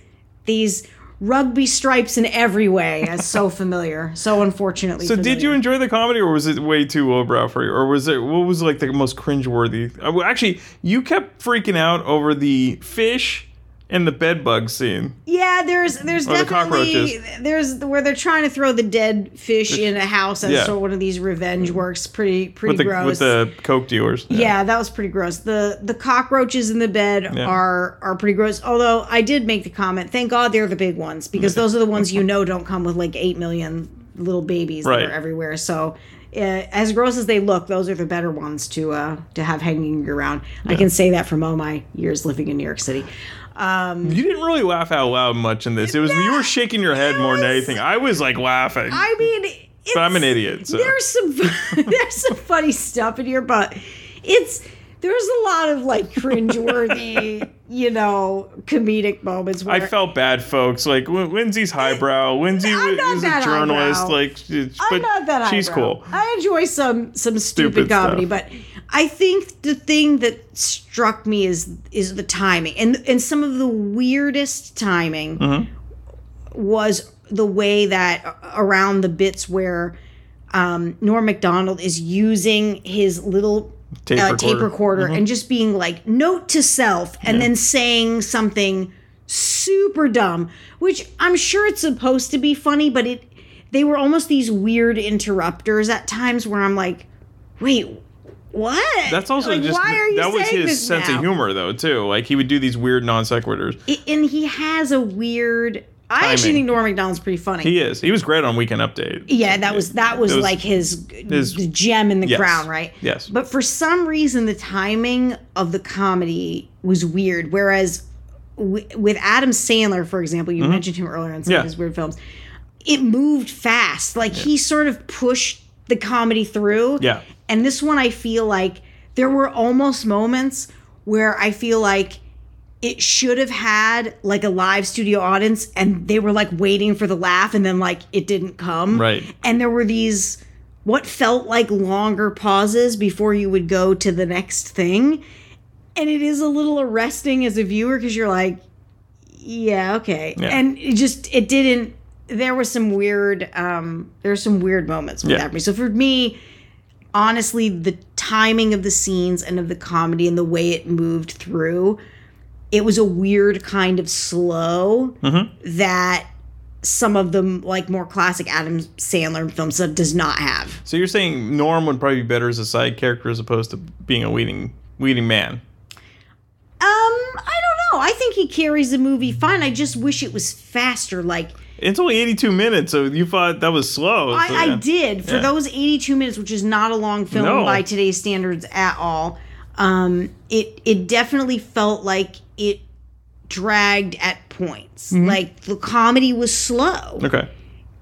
these rugby stripes in every way is so familiar, so unfortunately. So did you enjoy the comedy, or was it way too lowbrow for you, or was it what was like the most cringeworthy? Uh, actually, you kept freaking out over the fish and the bed bug scene. Yeah, there's there's Or definitely cockroaches. there's where they're trying to throw the dead fish in a house as Yeah. sort of one of these revenge works. Pretty pretty with the gross. with the coke dealers. Yeah. that was pretty gross. The the cockroaches in the bed Yeah. are are pretty gross. Although I did make the comment, thank God they're the big ones because those are the ones you know don't come with like eight million little babies Right. that are everywhere. So uh, as gross as they look, those are the better ones to uh to have hanging around. I can say that from all my years living in New York City. Um, You didn't really laugh out loud much in this. It was you were shaking your head more than anything. I was like laughing, I mean, but I'm an idiot. So there's some there's some funny stuff in here, but it's there's a lot of like cringeworthy, you know, comedic moments where I felt bad, folks. Like Lin- Lindsay's highbrow. Lindsay is a journalist. highbrow. Like, but not that she's highbrow. cool. I enjoy some some stupid, Stupid comedy, stuff. but I think the thing that struck me is is the timing and and some of the weirdest timing Mhm. was the way that around the bits where um, Norm Macdonald is using his little Tape uh, tape recorder. recorder Mhm. and just being like note to self and Yeah. then saying something super dumb which i'm sure it's supposed to be funny but it they were almost these weird interrupters at times where i'm like wait what That's also Like, just why are you that was his sense now? of humor, though. Too like he would do these weird non sequiturs. And he has a weird i actually think norm macdonald's pretty funny He is. He was great on Weekend Update. yeah that was that was, was like his, his- gem in the Yes. crown right Yes. But for some reason, the timing of the comedy was weird. Whereas w- with Adam Sandler, for example, you Mhm. mentioned him earlier in some Yeah. of his weird films, it moved fast. Like he sort of pushed the comedy through. Yeah. And this one, I feel like there were almost moments where I feel like it should have had like a live studio audience and they were like waiting for the laugh and then like it didn't come. Right. And there were these what felt like longer pauses before you would go to the next thing. And it is a little arresting as a viewer because you're like, yeah, okay. Yeah. And it just it didn't there was some weird um there were some weird moments with Yeah. that. So for me, honestly, the timing of the scenes and of the comedy and the way it moved through, it was a weird kind of slow Mhm. that some of the like more classic Adam Sandler films does not have. So you're saying Norm would probably be better as a side character as opposed to being a leading leading man. Um, I don't know. I think he carries the movie fine. I just wish it was faster. Like It's only 82 minutes, so you thought that was slow. I, so I yeah. did for Yeah. those 82 minutes, which is not a long film No. by today's standards at all. Um, it it definitely felt like it dragged at points. Mhm. Like the comedy was slow Okay.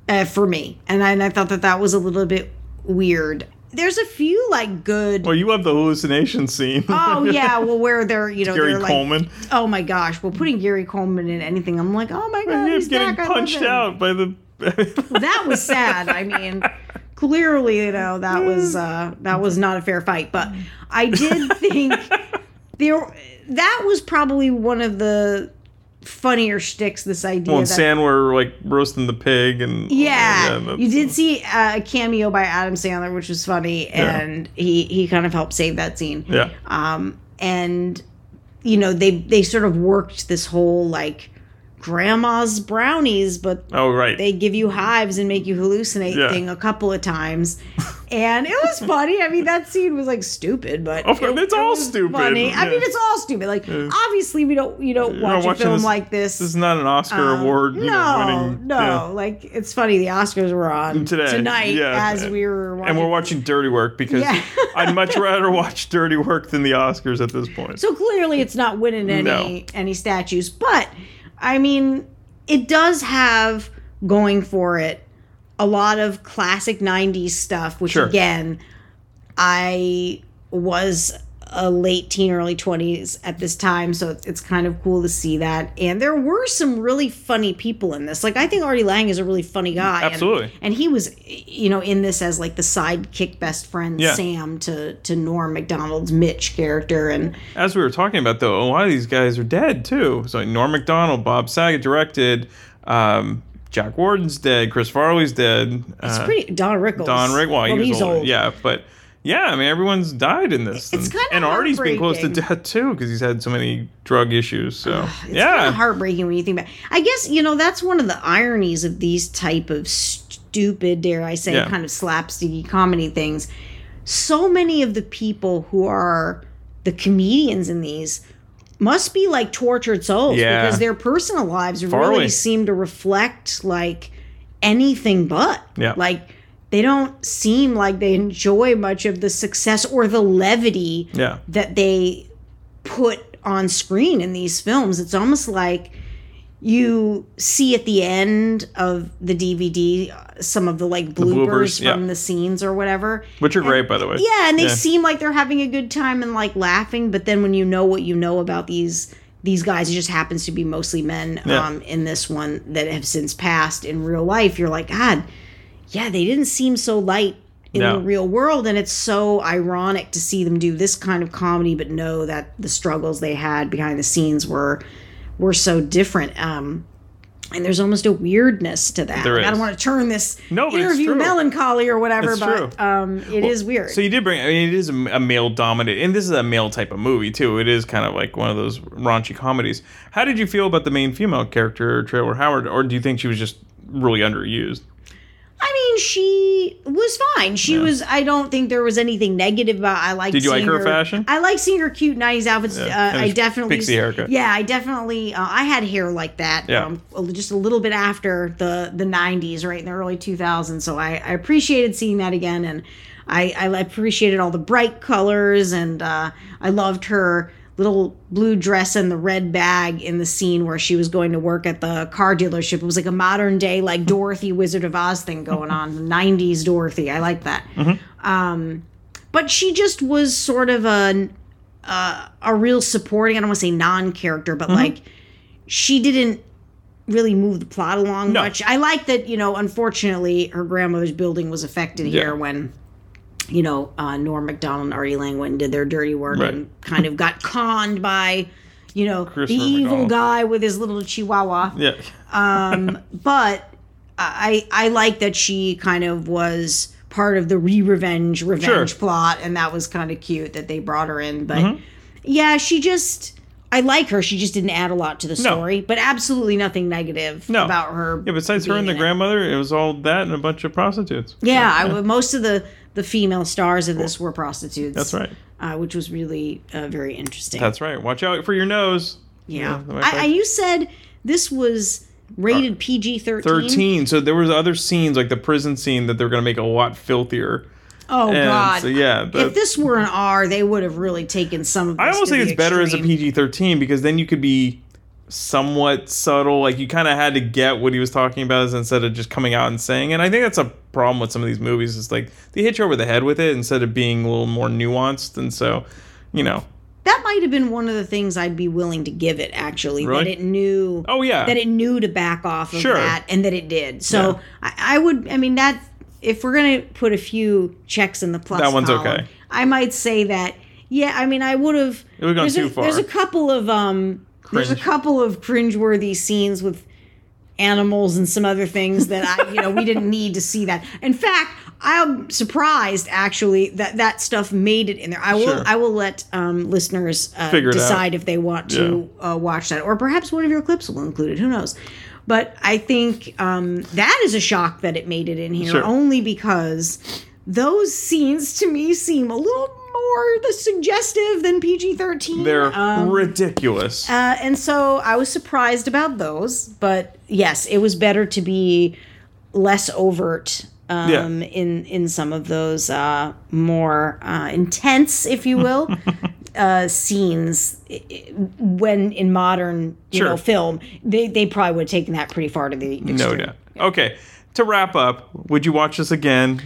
uh, for me, and I, and I thought that that was a little bit weird. There's a few like good. Well, you have the hallucination scene. Oh yeah, well where they're you know Gary they're like Coleman. oh my gosh, well putting Gary Coleman in anything, I'm like oh my god, He's he's getting back, punched out by the. that was sad. I mean, clearly, you know, that was uh, that was not a fair fight. But I did think there that was probably one of the funnier shticks. This idea Well, and that Sandler like roasting the pig and yeah, that's- you did see uh, a cameo by Adam Sandler, which was funny, Yeah. and he he kind of helped save that scene. Yeah. Um, and you know they they sort of worked this whole like grandma's brownies, but Oh right. they give you hives and make you hallucinate Yeah. thing a couple of times. And it was funny. I mean, that scene was like stupid, but Of course, it- it's it all stupid. Funny. I mean, it's all stupid. Like Yeah. obviously, we don't you don't You're watch a film this- like this. This is not an Oscar um, award. No, know, winning. no. yeah. Like it's funny. The Oscars were on Today, tonight yeah. as we were watching. And we're watching Dirty Work because Yeah. I'd much rather watch Dirty Work than the Oscars at this point. So clearly, it's not winning any No. any statues. But I mean, it does have going for it a lot of classic '90s stuff, which Sure. again, I was a late teen, early 20s at this time, so it's, kind of cool to see that. And there were some really funny people in this. Like, I think Artie Lange is a really funny guy. and- Absolutely. And, he was, you know, in this as like the sidekick best friend Yeah. Sam to, to Norm Macdonald's Mitch character. And As we were talking about, though, a lot of these guys are dead too. So like Norm Macdonald, Bob Saget directed. Um, Jack Warden's dead. Chris Farley's dead. it's uh, pretty, Don Rickles. Don Rick. Well, he was he's old. old. Yeah, but yeah, I mean everyone's died in this. It's and, kinda and Artie's been close to death too because he's had so many drug issues. So It's kind yeah, of heartbreaking when you think about. It. I guess you know that's one of the ironies of these type of stupid, dare I say, Yeah. kind of slapsticky comedy things. So many of the people who are the comedians in these must be like tortured souls Yeah. because their personal lives Farley. really seem to reflect like anything but. Yeah. Like they don't seem like they enjoy much of the success or the levity yeah. that they put on screen in these films. It's almost like you see at the end of the DVD uh, some of the like bloopers, bloopers, yeah. from the scenes or whatever. Which are great, by the way. Yeah, and they seem like they're having a good time and like laughing, but then when you know what you know about these these guys, it just happens to be mostly men Yeah. um, in this one that have since passed in real life. You're like, God, yeah, they didn't seem so light in No. the real world, and it's so ironic to see them do this kind of comedy, but know that the struggles they had behind the scenes were were so different. Um, and there's almost a weirdness to that. Like, I don't want to turn this No, interview melancholy or whatever, It's but true. um, it is weird. So you did bring. I mean, it is a, a male dominated, and this is a male type of movie too. It is kind of like one of those raunchy comedies. How did you feel about the main female character, Traylor Howard, or do you think she was just really underused? I mean, she was fine. She Yeah. was. I don't think there was anything negative about. I like. Did you like her fashion? I like seeing her cute '90s outfits. Yeah. Uh, I definitely. pixie haircut. Yeah, I definitely. Uh, I had hair like that. Yeah. Um, just a little bit after the the '90s, right in the early 2000s. So I, I appreciated seeing that again, and I, I appreciated all the bright colors, and uh, I loved her little blue dress and the red bag in the scene where she was going to work at the car dealership. It was like a modern day, like Dorothy Wizard of Oz thing going on. 90s Dorothy. I like that. Um, but she just was sort of a uh, a real supporting. I don't want to say non-character, but Mhm. like she didn't really move the plot along No. much. I like that you know. Unfortunately, her grandmother's building was affected Yeah. here when. You know, uh, Norm Macdonald and Artie Lange went and did their dirty work Right. and kind of got conned by, you know, the evil McDonald. guy with his little chihuahua. Yeah. Um, but I I like that she kind of was part of the re-revenge revenge Sure. plot, and that was kind of cute that they brought her in. But Mhm. yeah, she just I like her. She just didn't add a lot to the No. story, but absolutely nothing negative No. about her. Yeah, besides her and the in it. grandmother, it was all that and a bunch of prostitutes. Yeah, I would most of the the female stars of this were prostitutes. That's right. Uh, which was really uh, very interesting. That's right. Watch out for your nose. yeah. the I, I, you said this was rated PG thirteen. 13. So there was other scenes like the prison scene that they were going to make a lot filthier. Oh And God! So yeah, but if this were an R, they would have really taken some of. This I almost think it's better as a. PG 13 because then you could be somewhat subtle. Like you kind of had to get what he was talking about instead of just coming out and saying. And I think that's a problem with some of these movies. Is like they hit you over the head with it instead of being a little more nuanced. And so, you know, That might have been one of the things I'd be willing to give it. Actually, Really? that it knew. Oh, yeah. That it knew to back off of Sure. that, and that it did. So I, I would. I mean that. If we're gonna put a few checks in the plus, That one's column, okay. I might say that. Yeah, I mean, I would have. It would've gone too a, far. There's a couple of um. There's a couple of cringeworthy scenes with animals and some other things that I, you know, we didn't need to see that. In fact, I'm surprised actually that that stuff made it in there. I will, Sure. I will let um, listeners uh, Figure it out. decide if they want to uh, watch that, or perhaps one of your clips will include it. Who knows? But I think um, that is a shock that it made it in here, Sure. only because those scenes to me seem a little more the suggestive than PG-13. they're Um, ridiculous. uh, and so I was surprised about those, but yes, it was better to be less overt um, Yeah. in in some of those uh, more uh, intense, if you will, uh, scenes. When in modern, you Sure. know, film, they they probably would have taken that pretty far to the extreme. no doubt. Okay. To wrap up, would you watch this again?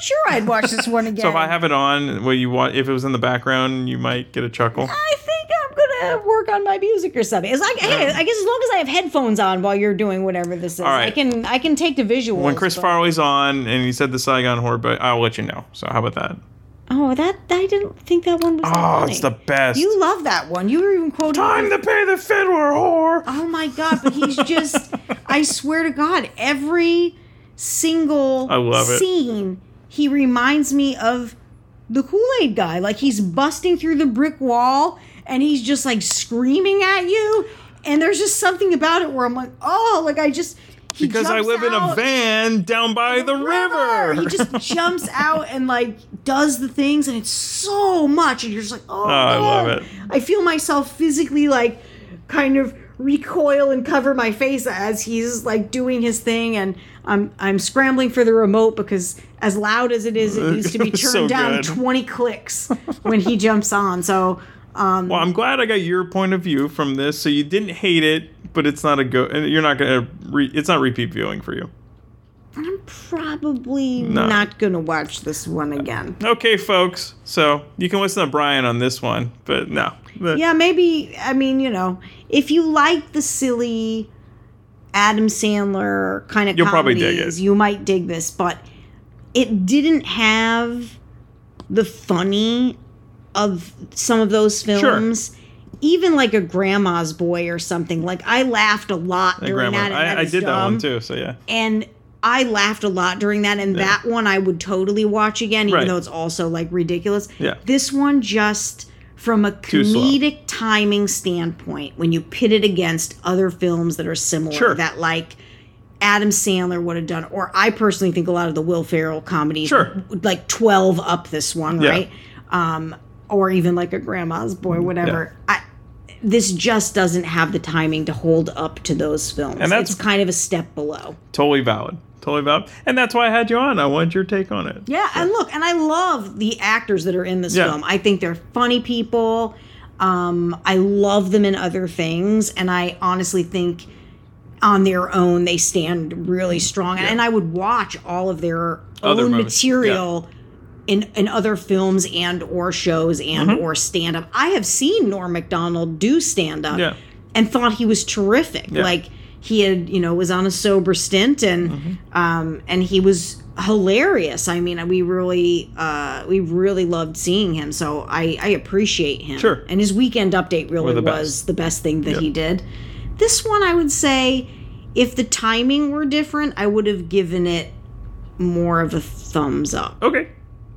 Sure I'd watch this one again. So if I have it on, what you want? If it was in the background, you might get a chuckle. I think I'm gonna work on my music or something. It's like, hey, I guess as long as I have headphones on while you're doing whatever this is, All right. I can I can take the visuals. When Chris but- Farley's on and he said the Saigon Horror, but I'll let you know. So how about that? Oh, that I didn't think that one was. Oh, funny. it's the best. You love that one. You were even quoting. Time to pay the fiddler, whore. Oh my god! But he's just. I swear to God, every single I love it. He reminds me of the Kool Aid guy. Like he's busting through the brick wall, and he's just like screaming at you. And there's just something about it where I'm like, oh, like I just. he Because I live in a van down by the river. He just jumps out and like does the things, and it's so much, and you're just like, oh, Oh, I love oh. it. I feel myself physically like kind of recoil and cover my face as he's like doing his thing, and I'm I'm scrambling for the remote because as loud as it is, it needs to be turned So down good. 20 clicks when he jumps on. So. Um, Well, I'm glad I got your point of view from this. So you didn't hate it, but it's not a go. and You're not gonna. Re- it's not repeat viewing for you. I'm probably No. not gonna watch this one again. Okay, folks. So you can listen to Brian on this one, but no. But- yeah, maybe. I mean, you know, if you like the silly Adam Sandler kind of You'll probably comedies, dig it. you might dig this. But it didn't have the funny of some of those films. Even like a Grandma's Boy or something. Like I laughed a lot during Grandma, that. I, I did that one too. So yeah. And I laughed a lot during that, and that one I would totally watch again, even Right. though it's also like ridiculous. Yeah. This one just from a comedic timing standpoint, when you pit it against other films that are similar, Sure. that like Adam Sandler would have done, or I personally think a lot of the Will Ferrell comedies, Sure. like twelve up this one, Yeah. right? Um, or even like a Grandma's Boy, whatever. I, this just doesn't have the timing to hold up to those films. And that's- it's kind of a step below. Totally valid. Totally valid. And that's why I had you on. I wanted your take on it. Yeah, and look, and I love the actors that are in this Yeah. film. I think they're funny people. Um, I love them in other things, and I honestly think on their own they stand really strong. And I would watch all of their Other own movies, material in in other films and or shows and Mhm. or stand up. I have seen Norm Macdonald do stand up Yeah. and thought he was terrific. Yeah. Like he had, you know, was on a sober stint and Mm-hmm. um and he was hilarious. I mean, we really uh we really loved seeing him. So I I appreciate him. Sure. And his weekend update really the was best. the best thing that he did. This one I would say if the timing were different, I would have given it more of a thumbs up. Okay.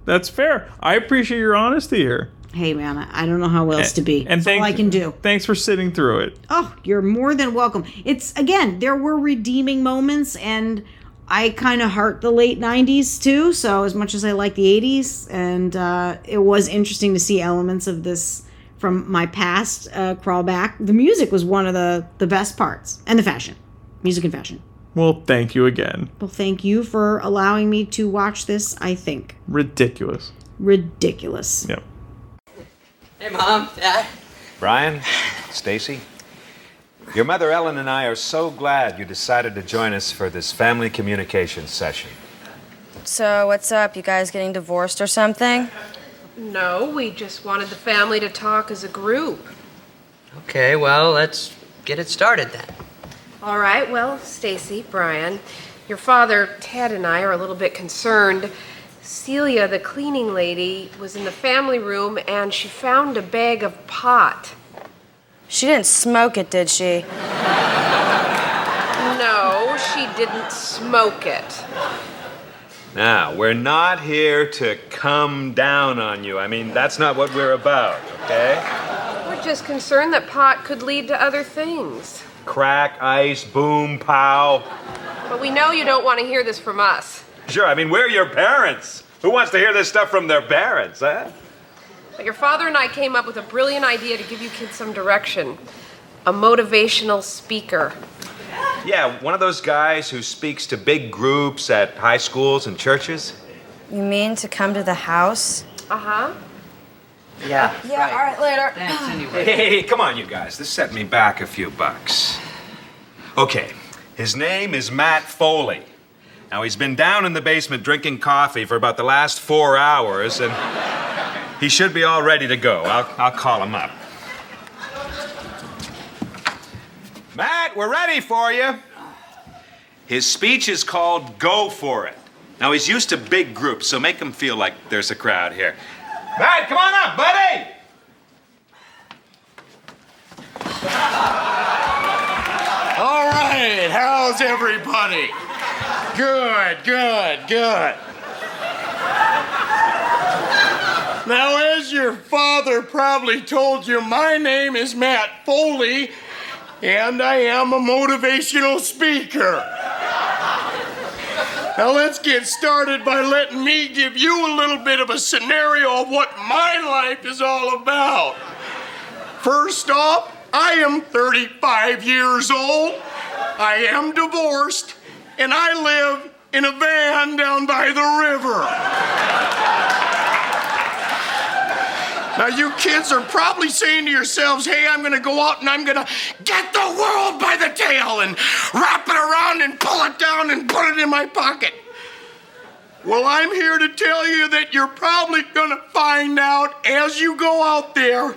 That's fair. I appreciate your honesty here. Hey man, I don't know how else to be. And That's all thanks, I can do. Thanks for sitting through it. Oh, you're more than welcome. It's again, there were redeeming moments and I kind of heart the late 90s too, so as much as I like the 80s and uh, it was interesting to see elements of this from my past uh, crawl back. The music was one of the the best parts and the fashion. Music and fashion. Well, thank you again. Well, thank you for allowing me to watch this, I think. Ridiculous. Ridiculous. Yep. Hey, Mom, Dad. Brian, Stacy, your mother Ellen and I are so glad you decided to join us for this family communication session. So, what's up? You guys getting divorced or something? No, we just wanted the family to talk as a group. Okay, well, let's get it started then. All right, well, Stacy, Brian, your father, Ted, and I are a little bit concerned. Celia, the cleaning lady, was in the family room and she found a bag of pot. She didn't smoke it, did she? No, she didn't smoke it. Now, we're not here to come down on you. I mean, that's not what we're about, okay? We're just concerned that pot could lead to other things. Crack, ice, boom, pow. But we know you don't want to hear this from us. Sure, I mean, we're your parents. Who wants to hear this stuff from their parents, huh? But your father and I came up with a brilliant idea to give you kids some direction a motivational speaker. Yeah, one of those guys who speaks to big groups at high schools and churches. You mean to come to the house? Uh huh. Yeah. Yeah, all right, later. Thanks anyway. Hey, hey, hey, come on, you guys. This set me back a few bucks. Okay, his name is Matt Foley. Now, he's been down in the basement drinking coffee for about the last four hours, and he should be all ready to go. I'll, I'll call him up. Matt, we're ready for you. His speech is called Go For It. Now, he's used to big groups, so make him feel like there's a crowd here. Matt, come on up, buddy! All right, how's everybody? Good, good, good. Now, as your father probably told you, my name is Matt Foley, and I am a motivational speaker. Now, let's get started by letting me give you a little bit of a scenario of what my life is all about. First off, I am 35 years old. I am divorced, and I live in a van down by the river. Now, you kids are probably saying to yourselves, hey, I'm gonna go out and I'm gonna get the world by the tail and wrap it around and pull it down and put it in my pocket. Well, I'm here to tell you that you're probably gonna find out as you go out there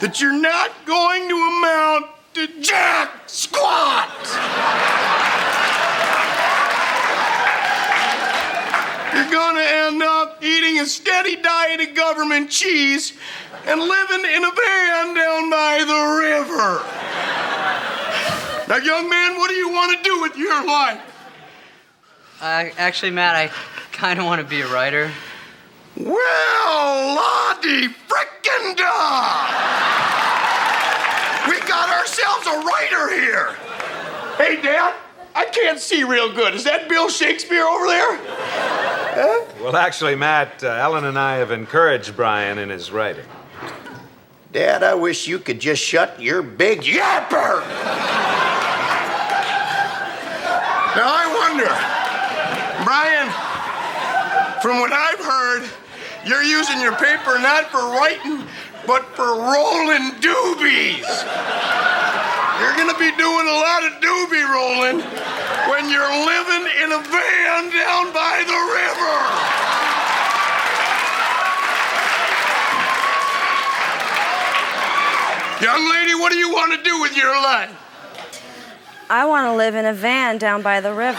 that you're not going to amount to jack squat. You're gonna end up eating a steady diet of government cheese and living in a van down by the river. Now, young man, what do you want to do with your life? Uh, actually, Matt, I kind of want to be a writer. Well, Lottie frickin' da! We got ourselves a writer here. Hey, Dad, I can't see real good. Is that Bill Shakespeare over there? Huh? Well, actually, Matt, uh, Ellen and I have encouraged Brian in his writing. Dad, I wish you could just shut your big Yapper! Now, I wonder, Brian, from what I've heard, you're using your paper not for writing, but for rolling doobies. You're going to be doing a lot of doobie rolling when you're living in a van down by the river. Young lady, what do you want to do with your life? I want to live in a van down by the river.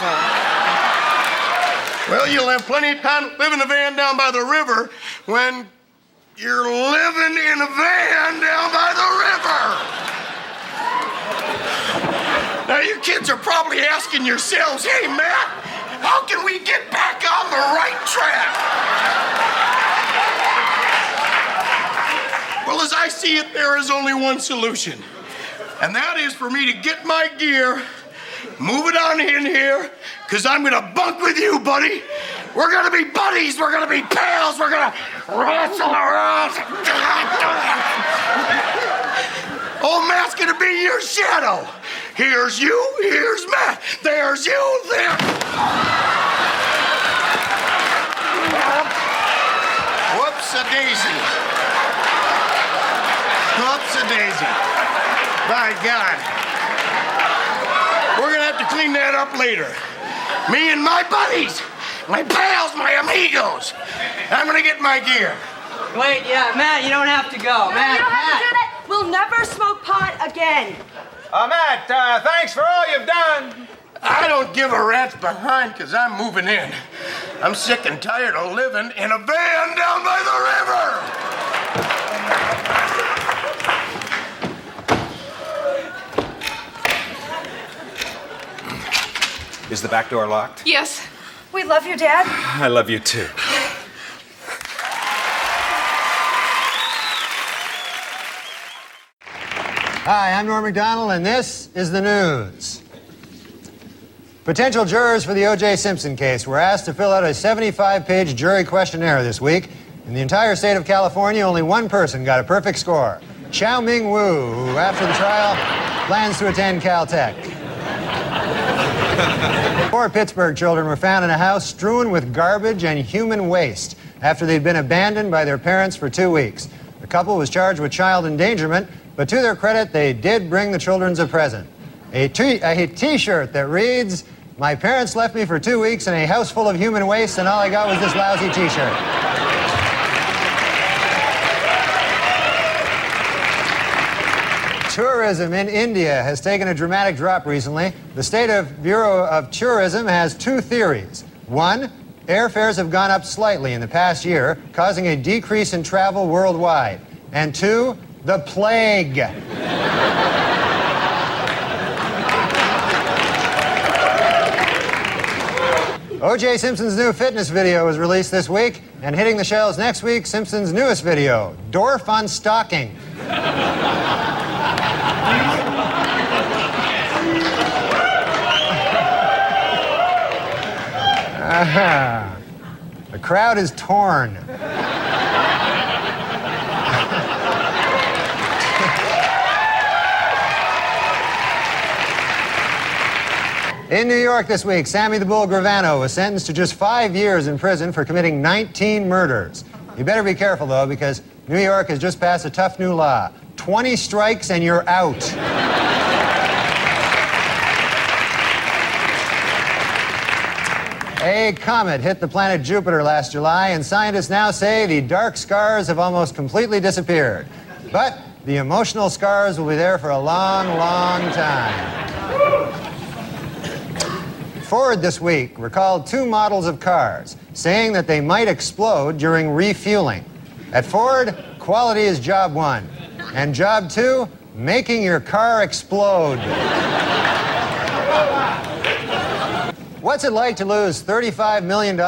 Well, you'll have plenty of time to live in a van down by the river when you're living in a van down by the river. Now, you kids are probably asking yourselves, hey, Matt, how can we get back on the right track? Well, as I see it, there is only one solution, and that is for me to get my gear, move it on in here, because I'm going to bunk with you, buddy. We're going to be buddies, we're going to be pals, we're going to wrestle around. Old Matt's going to be your shadow. Here's you, here's Matt. There's you, there. Whoops a daisy. Whoops a daisy. By God. We're gonna have to clean that up later. Me and my buddies, my pals, my amigos. I'm gonna get my gear. Wait, yeah, Matt, you don't have to go. No, Matt, you don't have to do that. We'll never smoke pot again. Uh, Matt, uh, thanks for all you've done. I don't give a rat's behind because I'm moving in. I'm sick and tired of living in a van down by the river. Is the back door locked? Yes. We love you, Dad. I love you too. Hi, I'm Norm Macdonald, and this is the news. Potential jurors for the O.J. Simpson case were asked to fill out a 75 page jury questionnaire this week. In the entire state of California, only one person got a perfect score Chow Ming Wu, who, after the trial, plans to attend Caltech. Four Pittsburgh children were found in a house strewn with garbage and human waste after they'd been abandoned by their parents for two weeks. The couple was charged with child endangerment, but to their credit, they did bring the children a present. A t- a t-shirt that reads, My parents left me for two weeks in a house full of human waste, and all I got was this lousy t-shirt. Tourism in India has taken a dramatic drop recently. The State of Bureau of Tourism has two theories. One, airfares have gone up slightly in the past year, causing a decrease in travel worldwide. And two, the plague. O.J. Simpson's new fitness video was released this week, and hitting the shelves next week, Simpson's newest video, Dorf on Stalking. Ah, the crowd is torn. In New York this week, Sammy the Bull Gravano was sentenced to just five years in prison for committing 19 murders. You better be careful, though, because New York has just passed a tough new law 20 strikes and you're out. A comet hit the planet Jupiter last July, and scientists now say the dark scars have almost completely disappeared. But the emotional scars will be there for a long, long time. Ford this week recalled two models of cars, saying that they might explode during refueling. At Ford, quality is job one, and job two, making your car explode. What's it like to lose $35 million?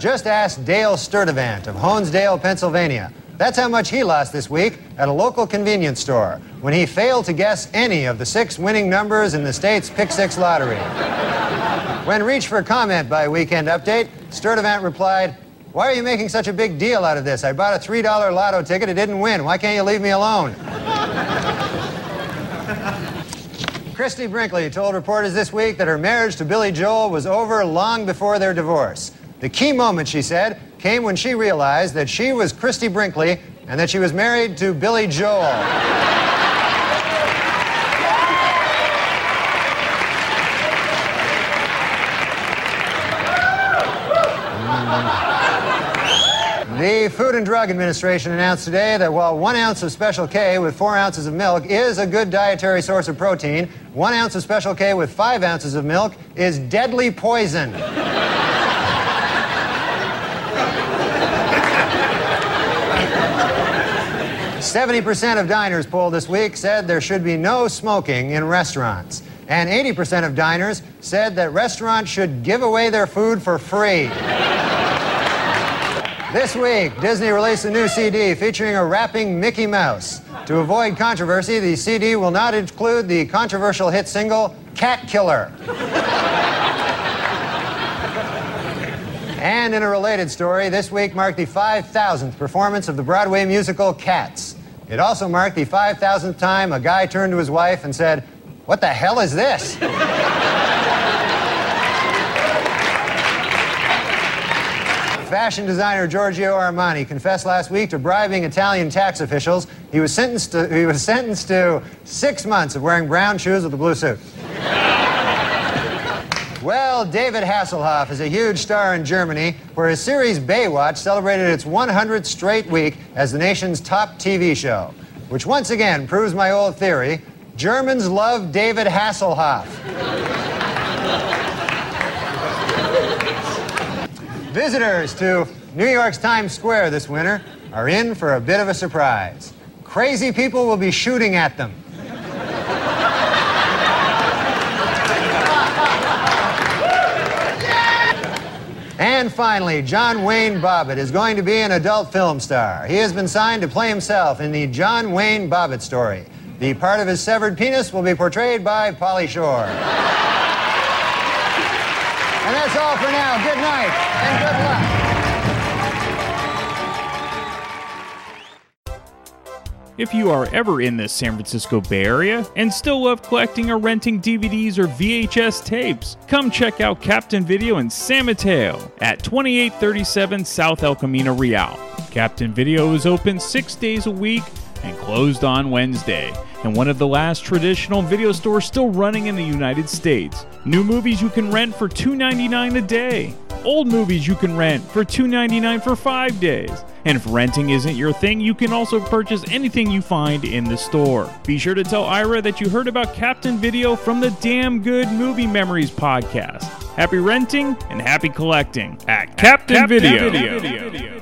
Just ask Dale Sturdivant of Honesdale, Pennsylvania. That's how much he lost this week at a local convenience store when he failed to guess any of the six winning numbers in the state's Pick Six lottery. When reached for comment by Weekend Update, Sturdivant replied, Why are you making such a big deal out of this? I bought a $3 lotto ticket, it didn't win. Why can't you leave me alone? Christie Brinkley told reporters this week that her marriage to Billy Joel was over long before their divorce. The key moment, she said, came when she realized that she was Christie Brinkley and that she was married to Billy Joel. The Food and Drug Administration announced today that while one ounce of Special K with four ounces of milk is a good dietary source of protein, one ounce of Special K with five ounces of milk is deadly poison. 70% of diners polled this week said there should be no smoking in restaurants. And 80% of diners said that restaurants should give away their food for free. this week, Disney released a new CD featuring a rapping Mickey Mouse. To avoid controversy, the CD will not include the controversial hit single Cat Killer. And in a related story, this week marked the 5,000th performance of the Broadway musical Cats. It also marked the 5,000th time a guy turned to his wife and said, What the hell is this? Fashion designer Giorgio Armani confessed last week to bribing Italian tax officials. He was sentenced to, he was sentenced to six months of wearing brown shoes with a blue suit. Well, David Hasselhoff is a huge star in Germany, where his series Baywatch celebrated its 100th straight week as the nation's top TV show, which once again proves my old theory Germans love David Hasselhoff. Visitors to New York's Times Square this winter are in for a bit of a surprise. Crazy people will be shooting at them. And finally, John Wayne Bobbitt is going to be an adult film star. He has been signed to play himself in the John Wayne Bobbitt story. The part of his severed penis will be portrayed by Pauly Shore. and that's all for now. Good night and good luck. If you are ever in the San Francisco Bay Area and still love collecting or renting DVDs or VHS tapes, come check out Captain Video in San Mateo at 2837 South El Camino Real. Captain Video is open six days a week and closed on Wednesday, and one of the last traditional video stores still running in the United States. New movies you can rent for $2.99 a day. Old movies you can rent for $2.99 for five days. And if renting isn't your thing, you can also purchase anything you find in the store. Be sure to tell Ira that you heard about Captain Video from the Damn Good Movie Memories podcast. Happy renting and happy collecting at Captain, Captain Video. Video.